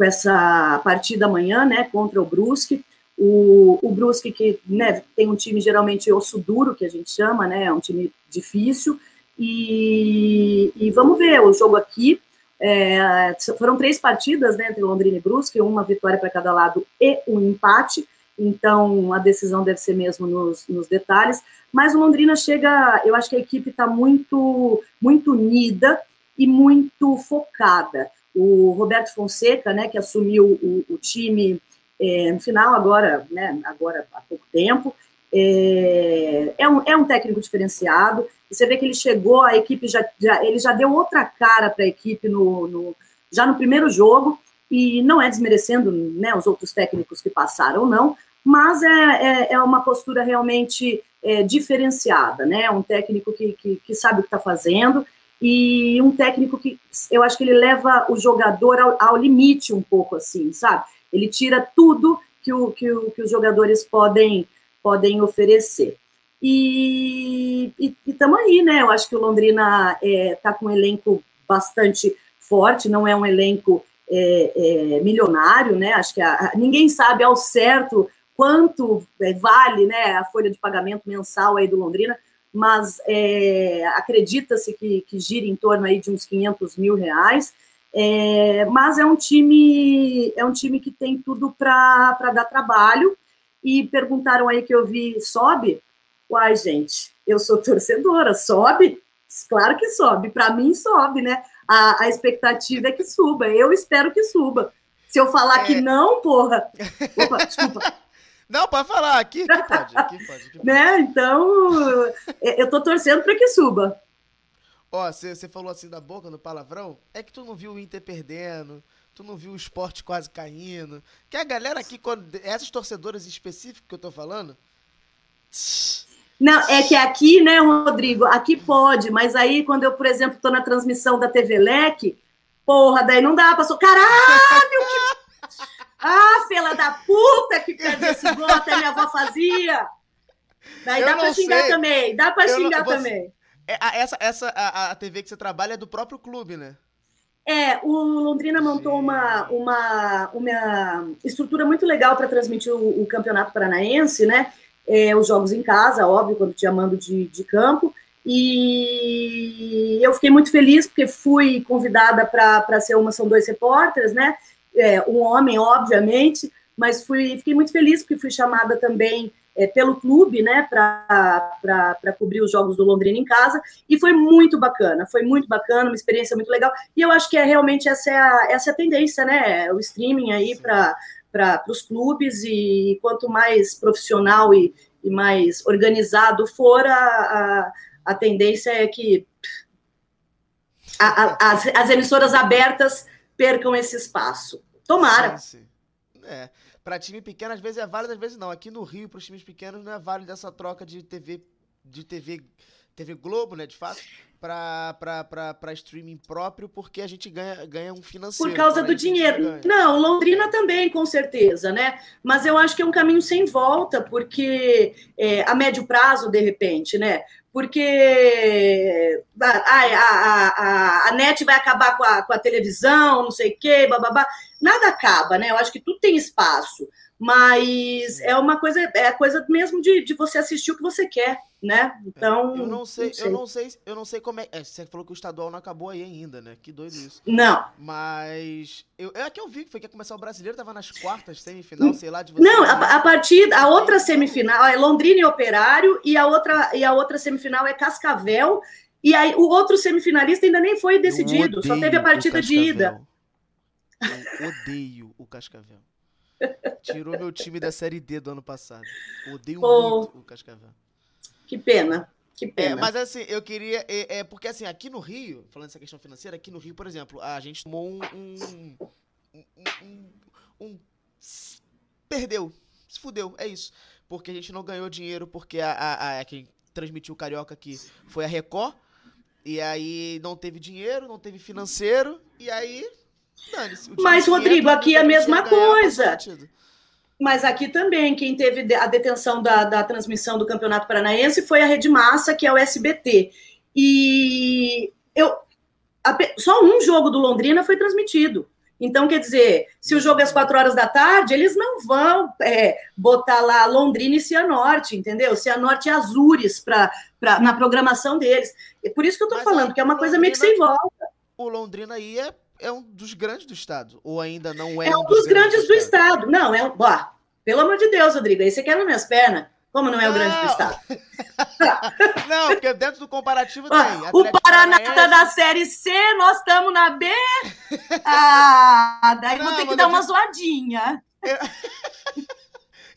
com essa partida amanhã, né? Contra o Brusque. O, o Brusque que né, tem um time geralmente osso duro, que a gente chama, né? É um time difícil. E, e vamos ver o jogo aqui. É, foram três partidas né, entre Londrina e Brusque, uma vitória para cada lado e um empate então a decisão deve ser mesmo nos, nos detalhes. Mas o Londrina chega, eu acho que a equipe está muito, muito unida e muito focada. O Roberto Fonseca, né, que assumiu o, o time é, no final agora, né, agora há pouco tempo, é, é, um, é um técnico diferenciado. Você vê que ele chegou, a equipe já, já ele já deu outra cara para a equipe no, no, já no primeiro jogo. E não é desmerecendo né, os outros técnicos que passaram, não, mas é, é, é uma postura realmente é, diferenciada, né? Um técnico que, que, que sabe o que está fazendo e um técnico que eu acho que ele leva o jogador ao, ao limite um pouco assim, sabe? Ele tira tudo que, o, que, o, que os jogadores podem, podem oferecer. E estamos aí, né? Eu acho que o Londrina está é, tá com um elenco bastante forte, não é um elenco é, é, milionário, né? Acho que a, a, ninguém sabe ao certo quanto é, vale né, a folha de pagamento mensal aí do Londrina, mas é, acredita-se que, que gira em torno aí de uns 500 mil reais. É, mas é um time é um time que tem tudo para dar trabalho. E perguntaram aí que eu vi, sobe? Uai, gente, eu sou torcedora, sobe? Claro que sobe, para mim sobe, né? A, a expectativa é que suba, eu espero que suba. Se eu falar é... que não, porra. Opa, desculpa. [LAUGHS] Não, pode falar, aqui, aqui pode, aqui pode. Aqui [LAUGHS] pode. Né? Então, é, eu tô torcendo para que suba. Ó, você falou assim da boca, no palavrão, é que tu não viu o Inter perdendo, tu não viu o esporte quase caindo. Que a galera aqui, quando, essas torcedoras específicas que eu tô falando. Não, é que aqui, né, Rodrigo, aqui pode, mas aí quando eu, por exemplo, tô na transmissão da TV Leque, porra, daí não dá, passou, caralho, que... Ah, fela da puta que perde esse gol, até minha avó fazia. Daí eu dá pra xingar sei. também, dá pra eu xingar não, você... também. É, a, essa essa a, a TV que você trabalha é do próprio clube, né? É, o Londrina montou uma, uma, uma estrutura muito legal para transmitir o, o, Campeonato Paranaense, né? É, os jogos em casa, óbvio, quando tinha mando de, de campo. E eu fiquei muito feliz porque fui convidada para ser uma, são dois repórteres, né? É, um homem, obviamente, mas fui, fiquei muito feliz porque fui chamada também é, pelo clube, né, para cobrir os jogos do Londrina em casa, e foi muito bacana, foi muito bacana, uma experiência muito legal, e eu acho que é realmente essa é a, essa é a tendência, né, o streaming aí para os clubes, e quanto mais profissional e, e mais organizado for, a, a, a tendência é que a, a, as, as emissoras abertas percam esse espaço. Tomara. Sim, sim. É para time pequeno às vezes é válido, às vezes não. Aqui no Rio, para os times pequenos, não é válido essa troca de TV, de TV, TV Globo, né, de fato, para streaming próprio, porque a gente ganha, ganha um financeiro. Por causa do dinheiro. Não, Londrina também, com certeza, né? Mas eu acho que é um caminho sem volta, porque é, a médio prazo, de repente, né? porque a, a, a, a, net vai acabar com a, com a televisão, não sei o quê, bababá. Nada acaba, né? Eu acho que tudo tem espaço, mas é uma coisa, é a coisa mesmo de, de você assistir o que você quer, né? Então. Eu não sei, não sei. eu não sei, eu não sei como é, é. Você falou que o estadual não acabou aí ainda, né? Que doido isso. Não. Mas. Eu, é que eu vi que foi que ia começar o brasileiro, tava nas quartas, semifinal, sei lá, de você. Não, a, a partir. A outra semifinal é Londrina e Operário, e a outra, e a outra semifinal é Cascavel. E aí o outro semifinalista ainda nem foi decidido, só teve a partida de ida. Eu odeio o Cascavel. Tirou meu time da Série D do ano passado. Odeio Pô, muito o Cascavel. Que pena. Que é, pena. É, mas assim, eu queria. É, é, porque assim, aqui no Rio, falando dessa questão financeira, aqui no Rio, por exemplo, a gente tomou um. um, um, um, um perdeu. Se fudeu, é isso. Porque a gente não ganhou dinheiro, porque a, a, a quem transmitiu o Carioca aqui foi a Record. E aí não teve dinheiro, não teve financeiro. E aí mas, Rodrigo, aqui é a mesma coisa. Mas aqui também, quem teve a detenção da, da transmissão do Campeonato Paranaense foi a Rede Massa, que é o SBT. E eu, só um jogo do Londrina foi transmitido. Então, quer dizer, se o jogo é às quatro horas da tarde, eles não vão é, botar lá Londrina e Cianorte, entendeu? Cianorte e Azures pra, pra, na programação deles. É por isso que eu Mas falando, que é uma coisa meio que sem volta. O Londrina aí é é um dos grandes do estado, ou ainda não é, é um, dos, dos grandes, do, estado. estado. Não, é um. Ó, pelo amor de Deus, Rodrigo, aí você quer nas minhas pernas. Como não é não. o grande do estado? [LAUGHS] não, porque dentro do comparativo tem. o Paraná está na Série C, nós estamos na B. [LAUGHS] Ah, daí não, vou ter que dar uma zoadinha. Eu...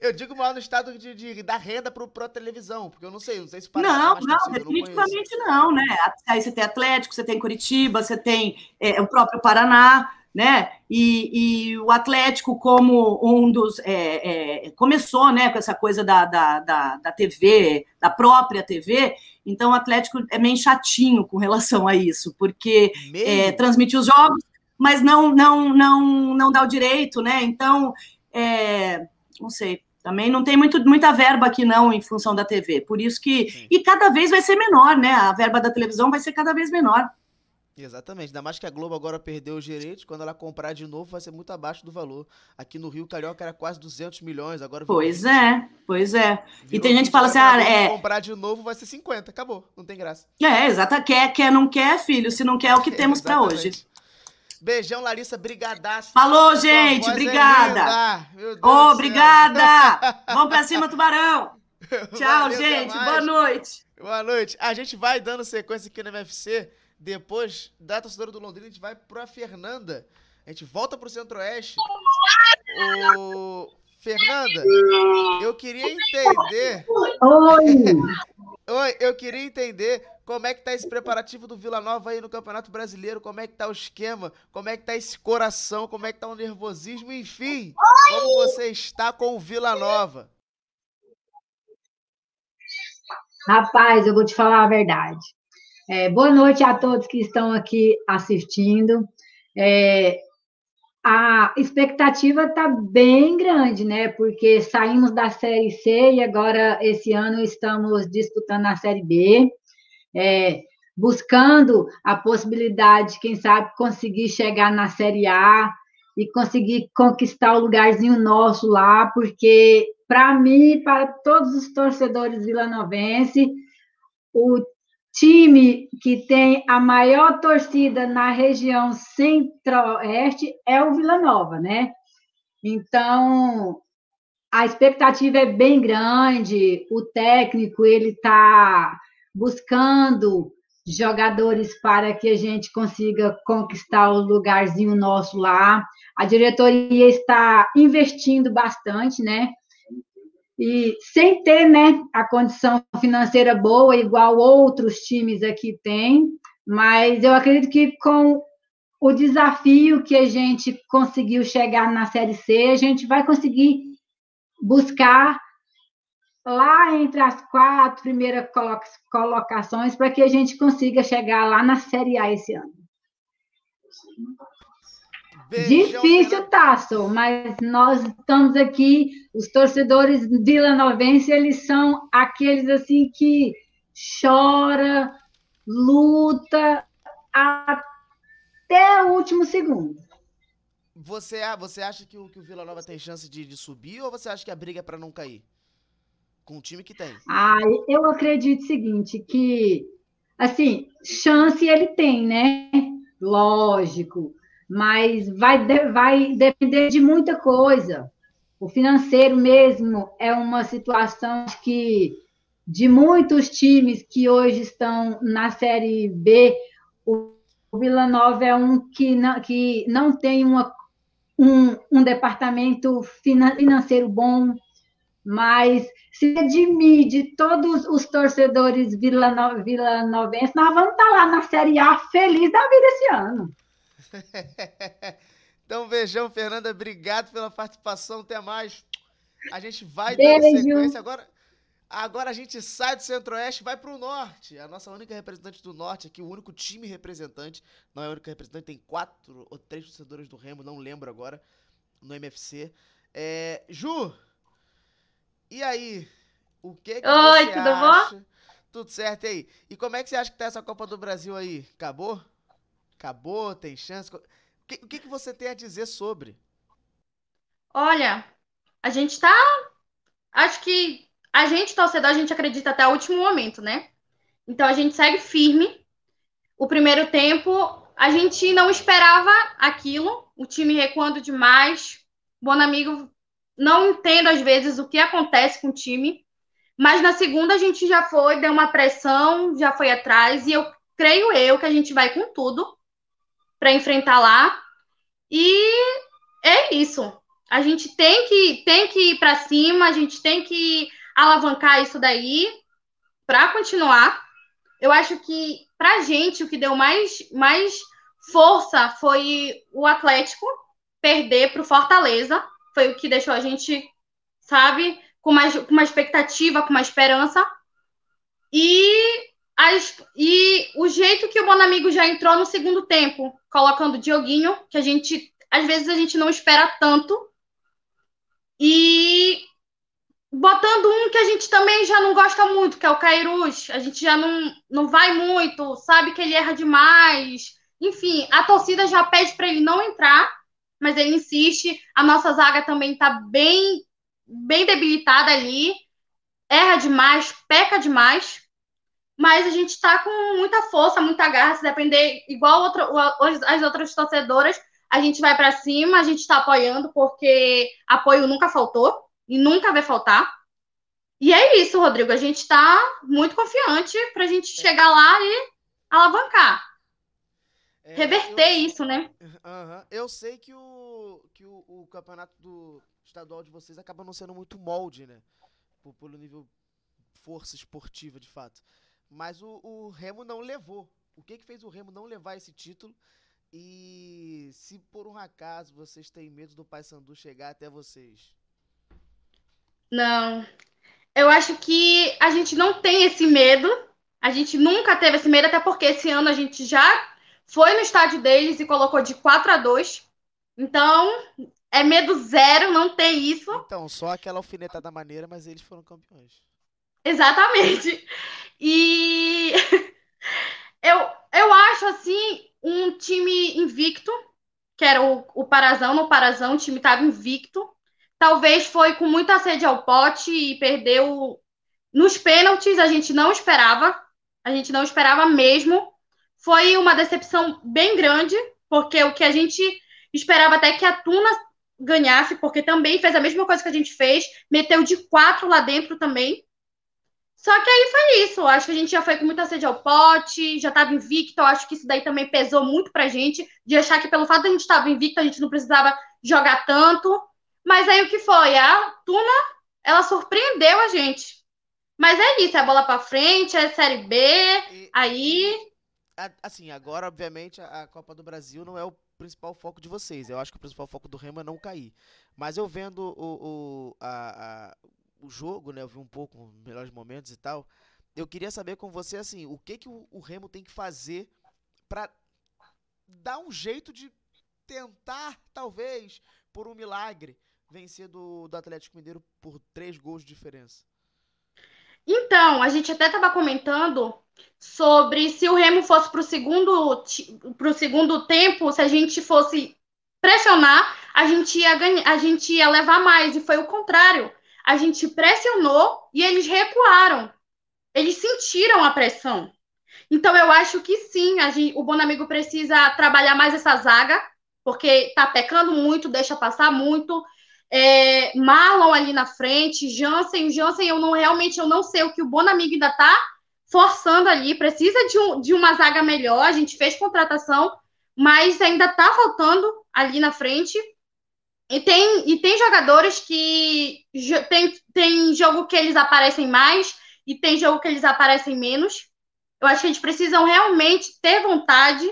Eu digo maior no estado de, de, da renda para a televisão, porque eu não sei, não sei se para Não, não, definitivamente não, não, né? Aí você tem Atlético, você tem Curitiba, você tem é, o próprio Paraná, né? E, e, o Atlético, como um dos. É, é, começou né, com essa coisa da, da, da, da, TV, da própria TV, então o Atlético é meio chatinho com relação a isso, porque é, transmite os jogos, mas não, não, não, não dá o direito, né? Então, é, não sei. Também não tem muito, muita verba aqui, não, em função da TV. Por isso que. Sim. E cada vez vai ser menor, né? A verba da televisão vai ser cada vez menor. Exatamente, ainda mais que a Globo agora perdeu os direitos, quando ela comprar de novo vai ser muito abaixo do valor. Aqui no Rio, Carioca era quase 200 milhões, agora... Pois é, pois é. E tem gente que 20, fala assim, ah, é... comprar de novo vai ser 50, acabou, não tem graça. É, exata, quer, quer, não quer, filho, se não quer é o que [LAUGHS] temos pra hoje. Beijão, Larissa, brigadaço. Falou, gente, é obrigada. linda. Do céu. obrigada. [LAUGHS] Vamos pra cima, Tubarão. Tchau, Valeu, gente, boa noite. Boa noite. A gente vai dando sequência aqui no MFC. Depois da torcedora do Londrina, a gente vai pra Fernanda. A gente volta pro Centro-Oeste. O... Fernanda, eu queria entender. Oi! [LAUGHS] Oi, eu queria entender como é que tá esse preparativo do Vila Nova aí no Campeonato Brasileiro, como é que tá o esquema, como é que tá esse coração, como é que tá o nervosismo, enfim, como você está com o Vila Nova. Rapaz, eu vou te falar a verdade. É, boa noite a todos que estão aqui assistindo. É, a expectativa está bem grande, né? Porque saímos da Série C e agora, esse ano, estamos disputando a Série B, é, buscando a possibilidade, quem sabe, conseguir chegar na Série A e conseguir conquistar o lugarzinho nosso lá, porque, para mim, para todos os torcedores vilanovenses, o time que tem a maior torcida na região centro-oeste é o Vila Nova, né? Então, a expectativa é bem grande, o técnico ele está buscando jogadores para que a gente consiga conquistar o lugarzinho nosso lá. A diretoria está investindo bastante, né? E sem ter né, a condição financeira boa, igual outros times aqui têm, mas eu acredito que com o desafio que a gente conseguiu chegar na Série C, a gente vai conseguir buscar lá entre as quatro primeiras colo- colocações para que a gente consiga chegar lá na Série A esse ano. Difícil, Tasso, mas nós estamos aqui, os torcedores vilanovenses, eles são aqueles assim que chora, luta até o último segundo. Você, a- você acha que o, que o Vila Nova tem chance de, de subir ou você acha que a briga é pra não cair? Com o time que tem. Ah, eu acredito o seguinte, que assim, chance ele tem, né? Lógico, mas vai, vai depender de muita coisa. O financeiro mesmo é uma situação que de muitos times que hoje estão na Série B, o Vila Nova é um que não, que não tem uma, um, um departamento finan- financeiro bom, mas se de todos os torcedores vilano- vilanovenses, nós vamos estar lá na Série A feliz da vida esse ano. [LAUGHS] Então, beijão, Fernanda. Obrigado pela participação. Até mais. A gente vai dando Beijo. sequência. Agora, agora a gente sai do Centro-Oeste e vai pro Norte. A nossa única representante do Norte aqui, o único time representante. Não é a única representante, tem quatro ou três torcedores do Remo, não lembro agora, no MFC. É, Ju, e aí? O que, que Oi, você tudo bom? acha? Tudo certo aí? E como é que você acha que tá essa Copa do Brasil aí? Acabou? Acabou? Tem chance? O que, o que, que você tem a dizer sobre? Olha, a gente tá. Acho que a gente, torcedor, a gente acredita até o último momento, né? Então a gente segue firme. O primeiro tempo, a gente não esperava aquilo, o time recuando demais. Bonamigo, não entendo às vezes o que acontece com o time, mas na segunda a gente já foi, deu uma pressão, já foi atrás, e eu creio eu que a gente vai com tudo para enfrentar lá. E é isso. A gente tem que tem que ir para cima, a gente tem que alavancar isso daí para continuar. Eu acho que pra gente o que deu mais mais força foi o Atlético perder para o Fortaleza, foi o que deixou a gente, sabe, com mais com uma expectativa, com uma esperança. E as, e o jeito que o Bonamigo já entrou no segundo tempo, colocando o Dioguinho, que a gente às vezes a gente não espera tanto, e botando um que a gente também já não gosta muito, que é o Cairus. A gente já não, não vai muito, sabe que ele erra demais, Enfim, a torcida já pede para ele não entrar, mas ele insiste. A nossa zaga também está bem, bem debilitada ali. Erra demais, peca demais. Mas a gente está com muita força, muita garra. Se depender, igual outro, as outras torcedoras, a gente vai para cima, a gente está apoiando, porque apoio nunca faltou e nunca vai faltar. E é isso, Rodrigo. A gente está muito confiante para a gente chegar lá e alavancar. É, Reverter eu, isso, né? Uh -huh. Eu sei que, o, que o, o, campeonato do estadual de vocês acaba não sendo muito molde, né? Por, pelo nível força esportiva, de fato. Mas o, o Remo não levou. O que, que fez o Remo não levar esse título? E se por um acaso vocês têm medo do Paysandu chegar até vocês? Não. Eu acho que a gente não tem esse medo. A gente nunca teve esse medo, até porque esse ano a gente já foi no estádio deles e colocou de 4 a 2. Então, é medo zero, não tem isso. Então, só aquela alfinetada maneira, mas eles foram campeões. Exatamente. E [LAUGHS] eu, eu acho assim um time invicto, que era o, o Parazão, no Parazão o time estava invicto. Talvez foi com muita sede ao pote e perdeu nos pênaltis, a gente não esperava. A gente não esperava mesmo. Foi uma decepção bem grande, porque o que a gente esperava até que a Tuna ganhasse, porque também fez a mesma coisa que a gente fez, meteu de quatro lá dentro também. Só que aí foi isso. Acho que a gente já foi com muita sede ao pote, já estava invicto. Acho que isso daí também pesou muito pra gente, de achar que pelo fato de a gente estar invicto, a gente não precisava jogar tanto. Mas aí o que foi? A Tuna, ela surpreendeu a gente. Mas é isso, é a bola pra frente, é Série B, e, aí... Assim, agora, obviamente, a Copa do Brasil não é o principal foco de vocês. Eu acho que o principal foco do Remo é não cair. Mas eu vendo o, o, a, a, o jogo, né? Eu vi um pouco melhores momentos e tal. Eu queria saber com você, assim, o que, que o, o Remo tem que fazer para dar um jeito de tentar, talvez, por um milagre, vencer do, do Atlético Mineiro por três gols de diferença? Então, a gente até estava comentando sobre se o Remo fosse para o segundo, pro segundo tempo, se a gente fosse pressionar, a gente ia ganhar, a gente ia levar mais, e foi o contrário. A gente pressionou e eles recuaram. Eles sentiram a pressão. Então, eu acho que sim, gente, o Bonamigo precisa trabalhar mais essa zaga, porque tá pecando muito, deixa passar muito é, Marlon ali na frente, Jansen, o Jansen eu não realmente eu não sei o que o Bonamigo ainda tá forçando ali, precisa de, um, de uma zaga melhor, a gente fez contratação, mas ainda tá faltando ali na frente. E tem, e tem jogadores que tem, tem jogo que eles aparecem mais e tem jogo que eles aparecem menos. Eu acho que eles precisam realmente ter vontade,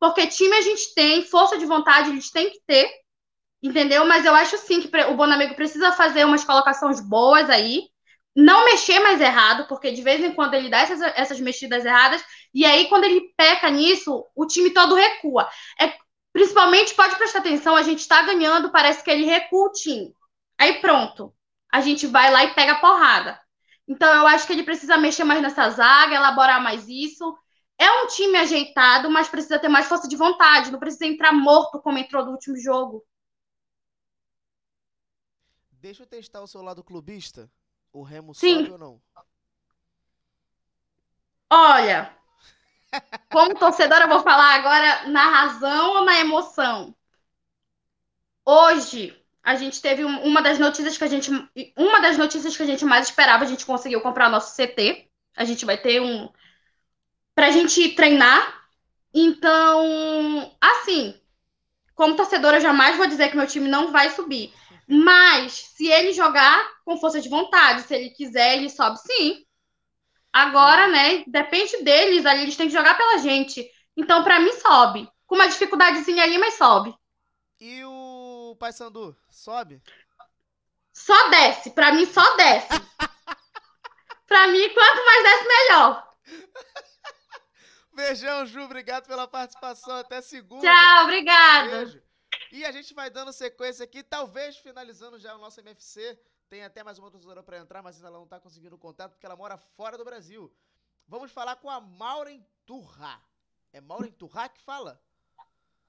porque time a gente tem, força de vontade eles têm que ter. Entendeu? Mas eu acho sim que o Bonamigo precisa fazer umas colocações boas aí. Não mexer mais errado, porque de vez em quando ele dá essas, essas mexidas erradas, e aí quando ele peca nisso, o time todo recua. É, principalmente, pode prestar atenção, a gente está ganhando, parece que ele recua o time. Aí pronto, a gente vai lá e pega a porrada. Então eu acho que ele precisa mexer mais nessa zaga, elaborar mais isso. É um time ajeitado, mas precisa ter mais força de vontade, não precisa entrar morto como entrou no último jogo. Deixa eu testar o seu lado clubista. O Remo Sim. sobe ou não? Olha, como torcedora, eu vou falar agora na razão ou na emoção. Hoje, a gente teve uma das notícias que a gente. Uma das notícias que a gente mais esperava, a gente conseguiu comprar nosso CT. A gente vai ter um. Pra gente treinar. Então, assim, como torcedora, eu jamais vou dizer que meu time não vai subir. Mas, se ele jogar com força de vontade, se ele quiser, ele sobe sim. Agora, né, depende deles, ali eles têm que jogar pela gente. Então, para mim, sobe. Com uma dificuldadezinha ali, mas sobe. E o Paysandu, sobe? Só desce. Para mim, só desce. [LAUGHS] para mim, quanto mais desce, melhor. Beijão, Ju. Obrigado pela participação. Até segunda. Tchau, obrigada. Beijo. E a gente vai dando sequência aqui, talvez finalizando já o nosso MFC. Tem até mais uma torcedora para entrar, mas ainda ela não tá conseguindo contato porque ela mora fora do Brasil. Vamos falar com a Maureen Turra. É Maureen Turra que fala?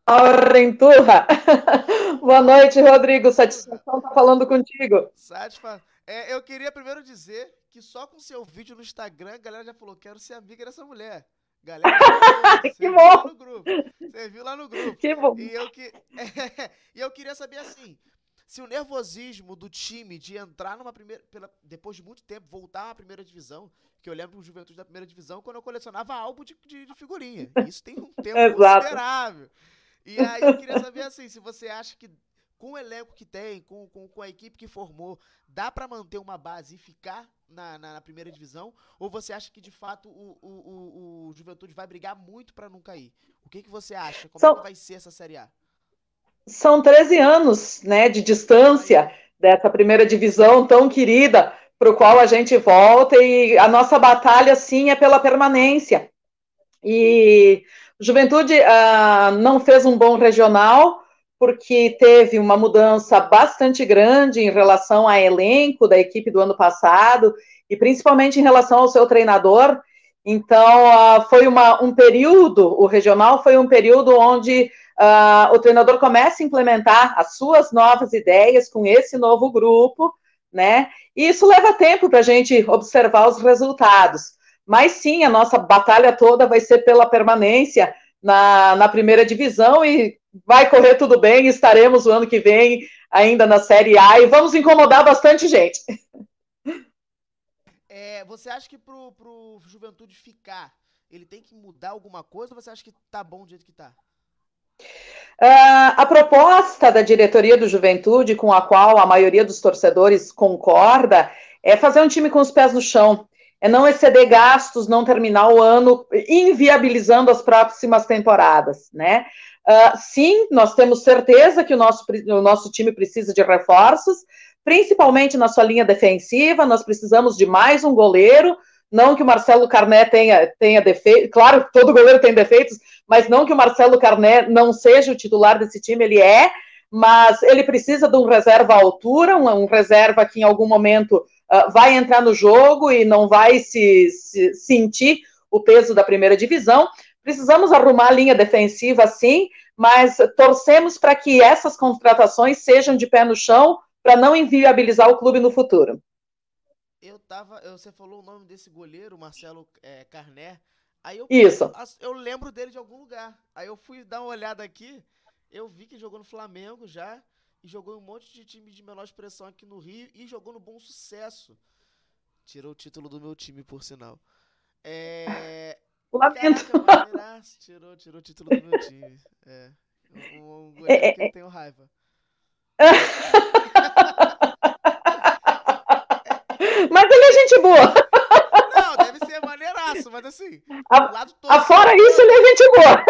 Laurenturra. [LAUGHS] Boa noite, Rodrigo. Satisfação estar falando contigo. Satisfação. É, eu queria primeiro dizer que só com seu vídeo no Instagram, a galera já falou: quero ser amiga dessa mulher. Galera, [LAUGHS] que bom! No grupo. Você viu lá no grupo. Que bom. E eu, que... [LAUGHS] e eu queria saber assim: se o nervosismo do time de entrar numa primeira. Pela, depois de muito tempo, voltar à primeira divisão, que eu lembro do Juventude da primeira divisão quando eu colecionava álbum de, de, de figurinha. Isso tem um [LAUGHS] tempo considerável. E aí eu queria saber assim, se você acha que com o elenco que tem, com, com, com a equipe que formou, dá para manter uma base e ficar na, na, na, primeira divisão? Ou você acha que de fato o, o, o, o Juventude vai brigar muito para não cair? O que, que você acha? Como São... é que vai ser essa Série A? São 13 anos né, de distância dessa primeira divisão tão querida para o qual a gente volta e a nossa batalha sim é pela permanência. E Juventude uh, não fez um bom regional, porque teve uma mudança bastante grande em relação ao elenco da equipe do ano passado, e principalmente em relação ao seu treinador. Então, uh, foi uma, um período, o regional foi um período onde uh, o treinador começa a implementar as suas novas ideias com esse novo grupo, né? E isso leva tempo para a gente observar os resultados. Mas sim, a nossa batalha toda vai ser pela permanência na, na primeira divisão e vai correr tudo bem. Estaremos o ano que vem ainda na Série A e vamos incomodar bastante gente. É, você acha que pro, pro Juventude ficar, ele tem que mudar alguma coisa ou você acha que tá bom do jeito que tá? Uh, a proposta da diretoria do Juventude, com a qual a maioria dos torcedores concorda, é fazer um time com os pés no chão é não exceder gastos, não terminar o ano inviabilizando as próximas temporadas, né? Uh, sim, nós temos certeza que o nosso, o nosso time precisa de reforços, principalmente na sua linha defensiva, nós precisamos de mais um goleiro, não que o Marcelo Carné tenha, tenha defeitos, claro, todo goleiro tem defeitos, mas não que o Marcelo Carné não seja o titular desse time, ele é, mas ele precisa de um reserva à altura, um, um reserva que em algum momento uh, vai entrar no jogo e não vai se, se, sentir o peso da primeira divisão. Precisamos arrumar a linha defensiva, sim, mas torcemos para que essas contratações sejam de pé no chão para não inviabilizar o clube no futuro. Eu tava, você falou o nome desse goleiro, Marcelo é, Carné. Aí eu, Isso. Eu lembro dele de algum lugar. Aí eu fui dar uma olhada aqui, eu vi que jogou no Flamengo já e jogou em um monte de time de menor expressão aqui no Rio e jogou no bom sucesso. Tirou o título do meu time, por sinal. É. Lamento. Caraca, tirou, tirou o título do meu time. É. Um, um é, que eu tenho raiva. Mas ele é gente boa. Não, deve ser maneiraço, mas assim. A, lado torcedor, afora isso, ele é gente boa.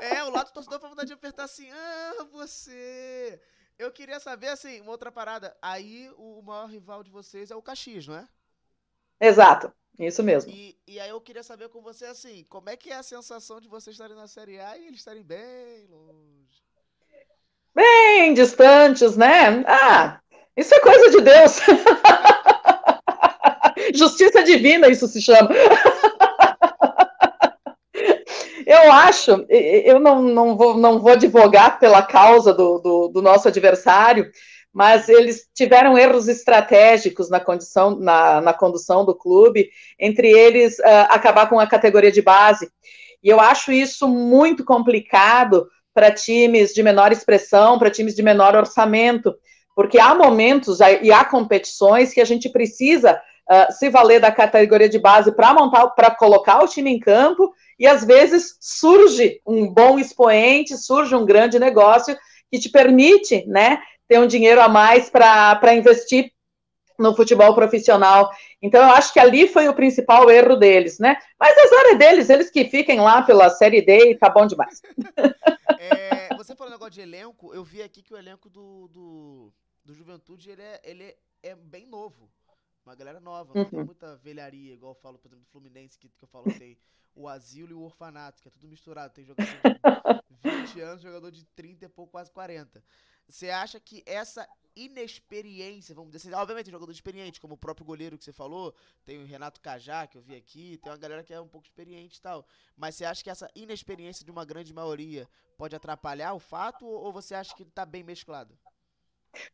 É, o lado torcedor foi vontade de apertar assim, ah, você. Eu queria saber, assim, uma outra parada. Aí o maior rival de vocês é o Caxias, não é? Exato, isso mesmo. E, e aí eu queria saber com você, assim, como é que é a sensação de vocês estarem na Série A e eles estarem bem longe? Bem distantes, né? Ah, isso é coisa de Deus. [LAUGHS] Justiça divina, isso se chama. [LAUGHS] Eu acho, eu não, não, vou, não vou advogar pela causa do, do, do nosso adversário, mas eles tiveram erros estratégicos na, condição, na, na condução do clube, entre eles uh, acabar com a categoria de base. E eu acho isso muito complicado para times de menor expressão, para times de menor orçamento, porque há momentos e há competições que a gente precisa uh, se valer da categoria de base para montar, para colocar o time em campo, e às vezes surge um bom expoente, surge um grande negócio que te permite, né, ter um dinheiro a mais para investir no futebol profissional. Então, eu acho que ali foi o principal erro deles, né? Mas azar é deles, eles que fiquem lá pela Série D e tá bom demais. [LAUGHS] É, você falou um negócio de elenco, eu vi aqui que o elenco do, do, do Juventude, ele é, ele é bem novo. Uma galera nova, não tem Uhum. muita velharia, igual eu falo, por exemplo, do Fluminense, que, que eu falo, tem o asilo e o orfanato, que é tudo misturado. Tem jogador de [LAUGHS] 20 anos, jogador de 30 e pouco, quase 40. Você acha que essa inexperiência, vamos dizer assim, obviamente tem jogador experiente, como o próprio goleiro que você falou, tem o Renato Cajá, que eu vi aqui, tem uma galera que é um pouco experiente e tal. Mas você acha que essa inexperiência de uma grande maioria pode atrapalhar o fato ou ou você acha que tá bem mesclado?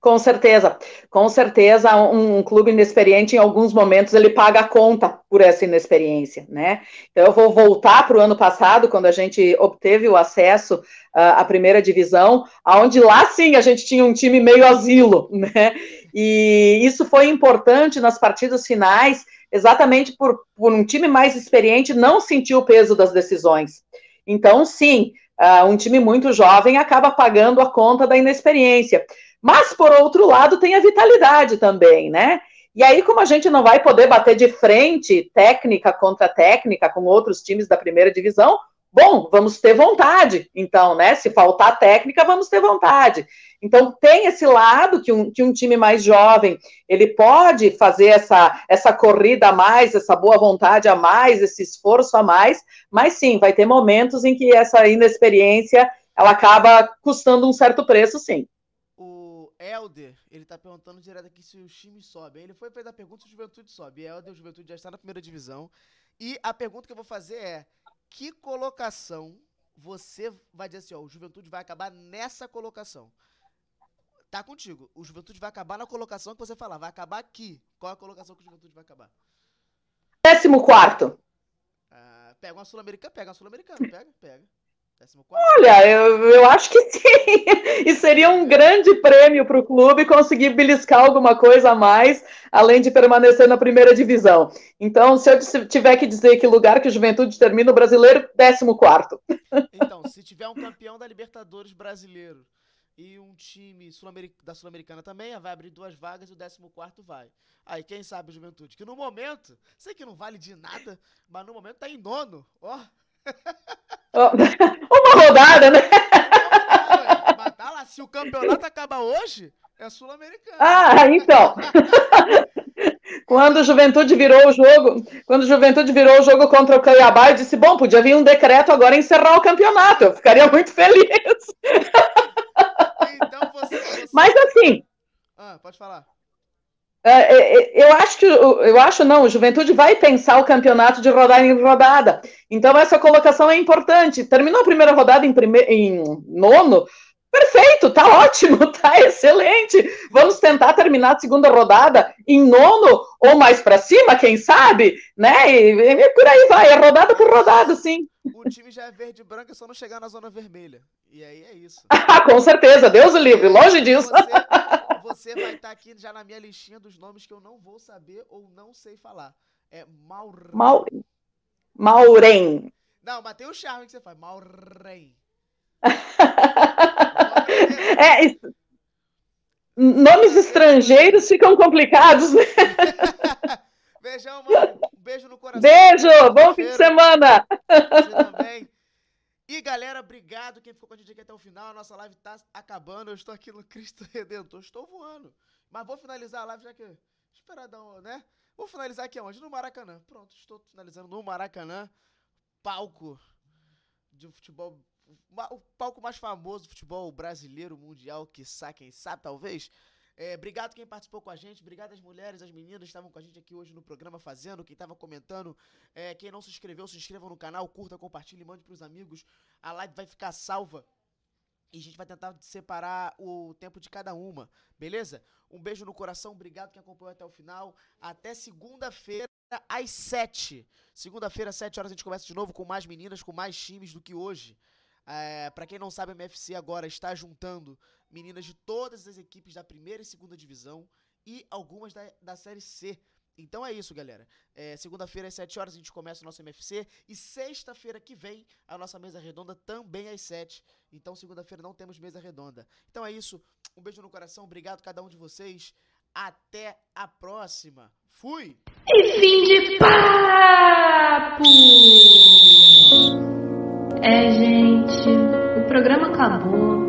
Com certeza, com certeza, um, um clube inexperiente, em alguns momentos, ele paga a conta por essa inexperiência, né? Então, eu vou voltar para o ano passado, quando a gente obteve o acesso ah, à primeira divisão, onde lá sim a gente tinha um time meio asilo, [LAUGHS] né? E isso foi importante nas partidas finais, exatamente por, por um time mais experiente não sentir o peso das decisões. Então, sim, ah, um time muito jovem acaba pagando a conta da inexperiência. Mas, por outro lado, tem a vitalidade também, né? E aí, como a gente não vai poder bater de frente técnica contra técnica com outros times da primeira divisão, bom, vamos ter vontade. Então, né? Se faltar técnica, vamos ter vontade. Então, tem esse lado que um, que um time mais jovem ele pode fazer essa, essa corrida a mais, essa boa vontade a mais, esse esforço a mais, mas sim, vai ter momentos em que essa inexperiência ela acaba custando um certo preço, sim. Helder, ele tá perguntando direto aqui se os times sobem. Ele foi fez a pergunta se o Juventude sobe. Helder, o Juventude já está na primeira divisão. E a pergunta que eu vou fazer é: que colocação você vai dizer assim, ó, o Juventude vai acabar nessa colocação? Tá contigo. O Juventude vai acabar na colocação que você falar. Vai acabar aqui. Qual é a colocação que o Juventude vai acabar? Décimo quarto. Ah, pega uma Sul-Americana, pega uma Sul-Americana, pega, pega. Olha, eu, eu acho que sim. [LAUGHS] E seria um grande prêmio para o clube conseguir beliscar alguma coisa a mais, além de permanecer na primeira divisão. Então, se eu tiver que dizer que lugar que o Juventude termina o brasileiro, 14. [LAUGHS] Então, se tiver um campeão da Libertadores brasileiro e um time sul-ameri- da Sul-Americana também, vai abrir duas vagas e o 14 vai. Aí, quem sabe o Juventude? Que no momento, sei que não vale de nada, mas no momento tá em nono. Ó, [LAUGHS] Uma rodada, né? mas tá lá, se o campeonato acaba hoje, é sul-americano. Ah, então. [LAUGHS] Quando o Juventude virou o jogo, quando o Juventude virou o jogo contra o Cuiabá, eu disse: bom, podia vir um decreto agora encerrar o campeonato. Eu ficaria muito feliz. Mas assim, Ah, pode falar. É, é, eu acho que eu acho não, o Juventude vai pensar o campeonato de rodada em rodada. Então essa colocação é importante. Terminou a primeira rodada em, prime... em nono, perfeito, tá ótimo, [LAUGHS] tá excelente. Vamos tentar terminar a segunda rodada em nono ou mais para cima, quem sabe, né? E, e por aí vai, é rodada por rodada, sim. O time já é verde e branco, é só não chegar na zona vermelha. E aí é isso. Ah, [LAUGHS] com certeza, Deus o livre, longe disso. Você vai estar aqui já na minha listinha dos nomes que eu não vou saber ou não sei falar. É Maur... Mau... Maurém. Não, mas tem o charme que você faz. Maurém. [LAUGHS] É, isso- nomes estrangeiros ficam complicados, né? [LAUGHS] Beijão, mano. Um beijo no coração. Beijo, bom fim de semana. Você também. [LAUGHS] E galera, obrigado quem ficou com a gente aqui até o final. A nossa live tá acabando. Eu estou aqui no Cristo Redentor. Estou voando. Mas vou finalizar a live já que. Esperar dar um, né? Vou finalizar aqui onde? No Maracanã. Pronto, estou finalizando no Maracanã. Palco de futebol. O palco mais famoso do futebol brasileiro, mundial, que quem sabe, talvez. É, obrigado quem participou com a gente, obrigado às mulheres, às meninas que estavam com a gente aqui hoje no programa fazendo, quem estava comentando, é, quem não se inscreveu, se inscreva no canal, curta, compartilhe, mande pros amigos. A live vai ficar salva e a gente vai tentar separar o tempo de cada uma, beleza? Um beijo no coração, obrigado quem acompanhou até o final. Até segunda-feira às 7. Segunda-feira às 7 horas a gente começa de novo com mais meninas, com mais times do que hoje. É, para quem não sabe, a MFC agora está juntando meninas de todas as equipes da primeira e segunda divisão e algumas da, da Série C. Então é isso, galera. É, Segunda-feira às 7 horas a gente começa o nosso MFC e sexta-feira que vem a nossa mesa redonda também às 7. Então segunda-feira não temos mesa redonda. Então é isso. Um beijo no coração. Obrigado a cada um de vocês. Até a próxima. Fui! E fim de papo! É, gente, o programa acabou,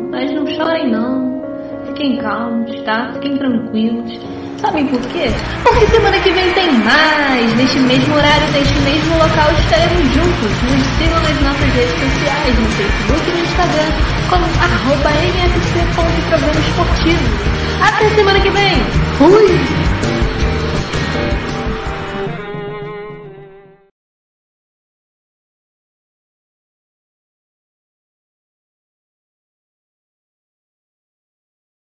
chorem não. Fiquem calmos, tá? Fiquem tranquilos. Sabem por quê? Porque semana que vem tem mais! Neste mesmo horário, neste mesmo local, estaremos juntos. Nos sigam nas nossas redes sociais, no Facebook e no Instagram, como arroba mfc.programa esportivo. Até semana que vem! Fui!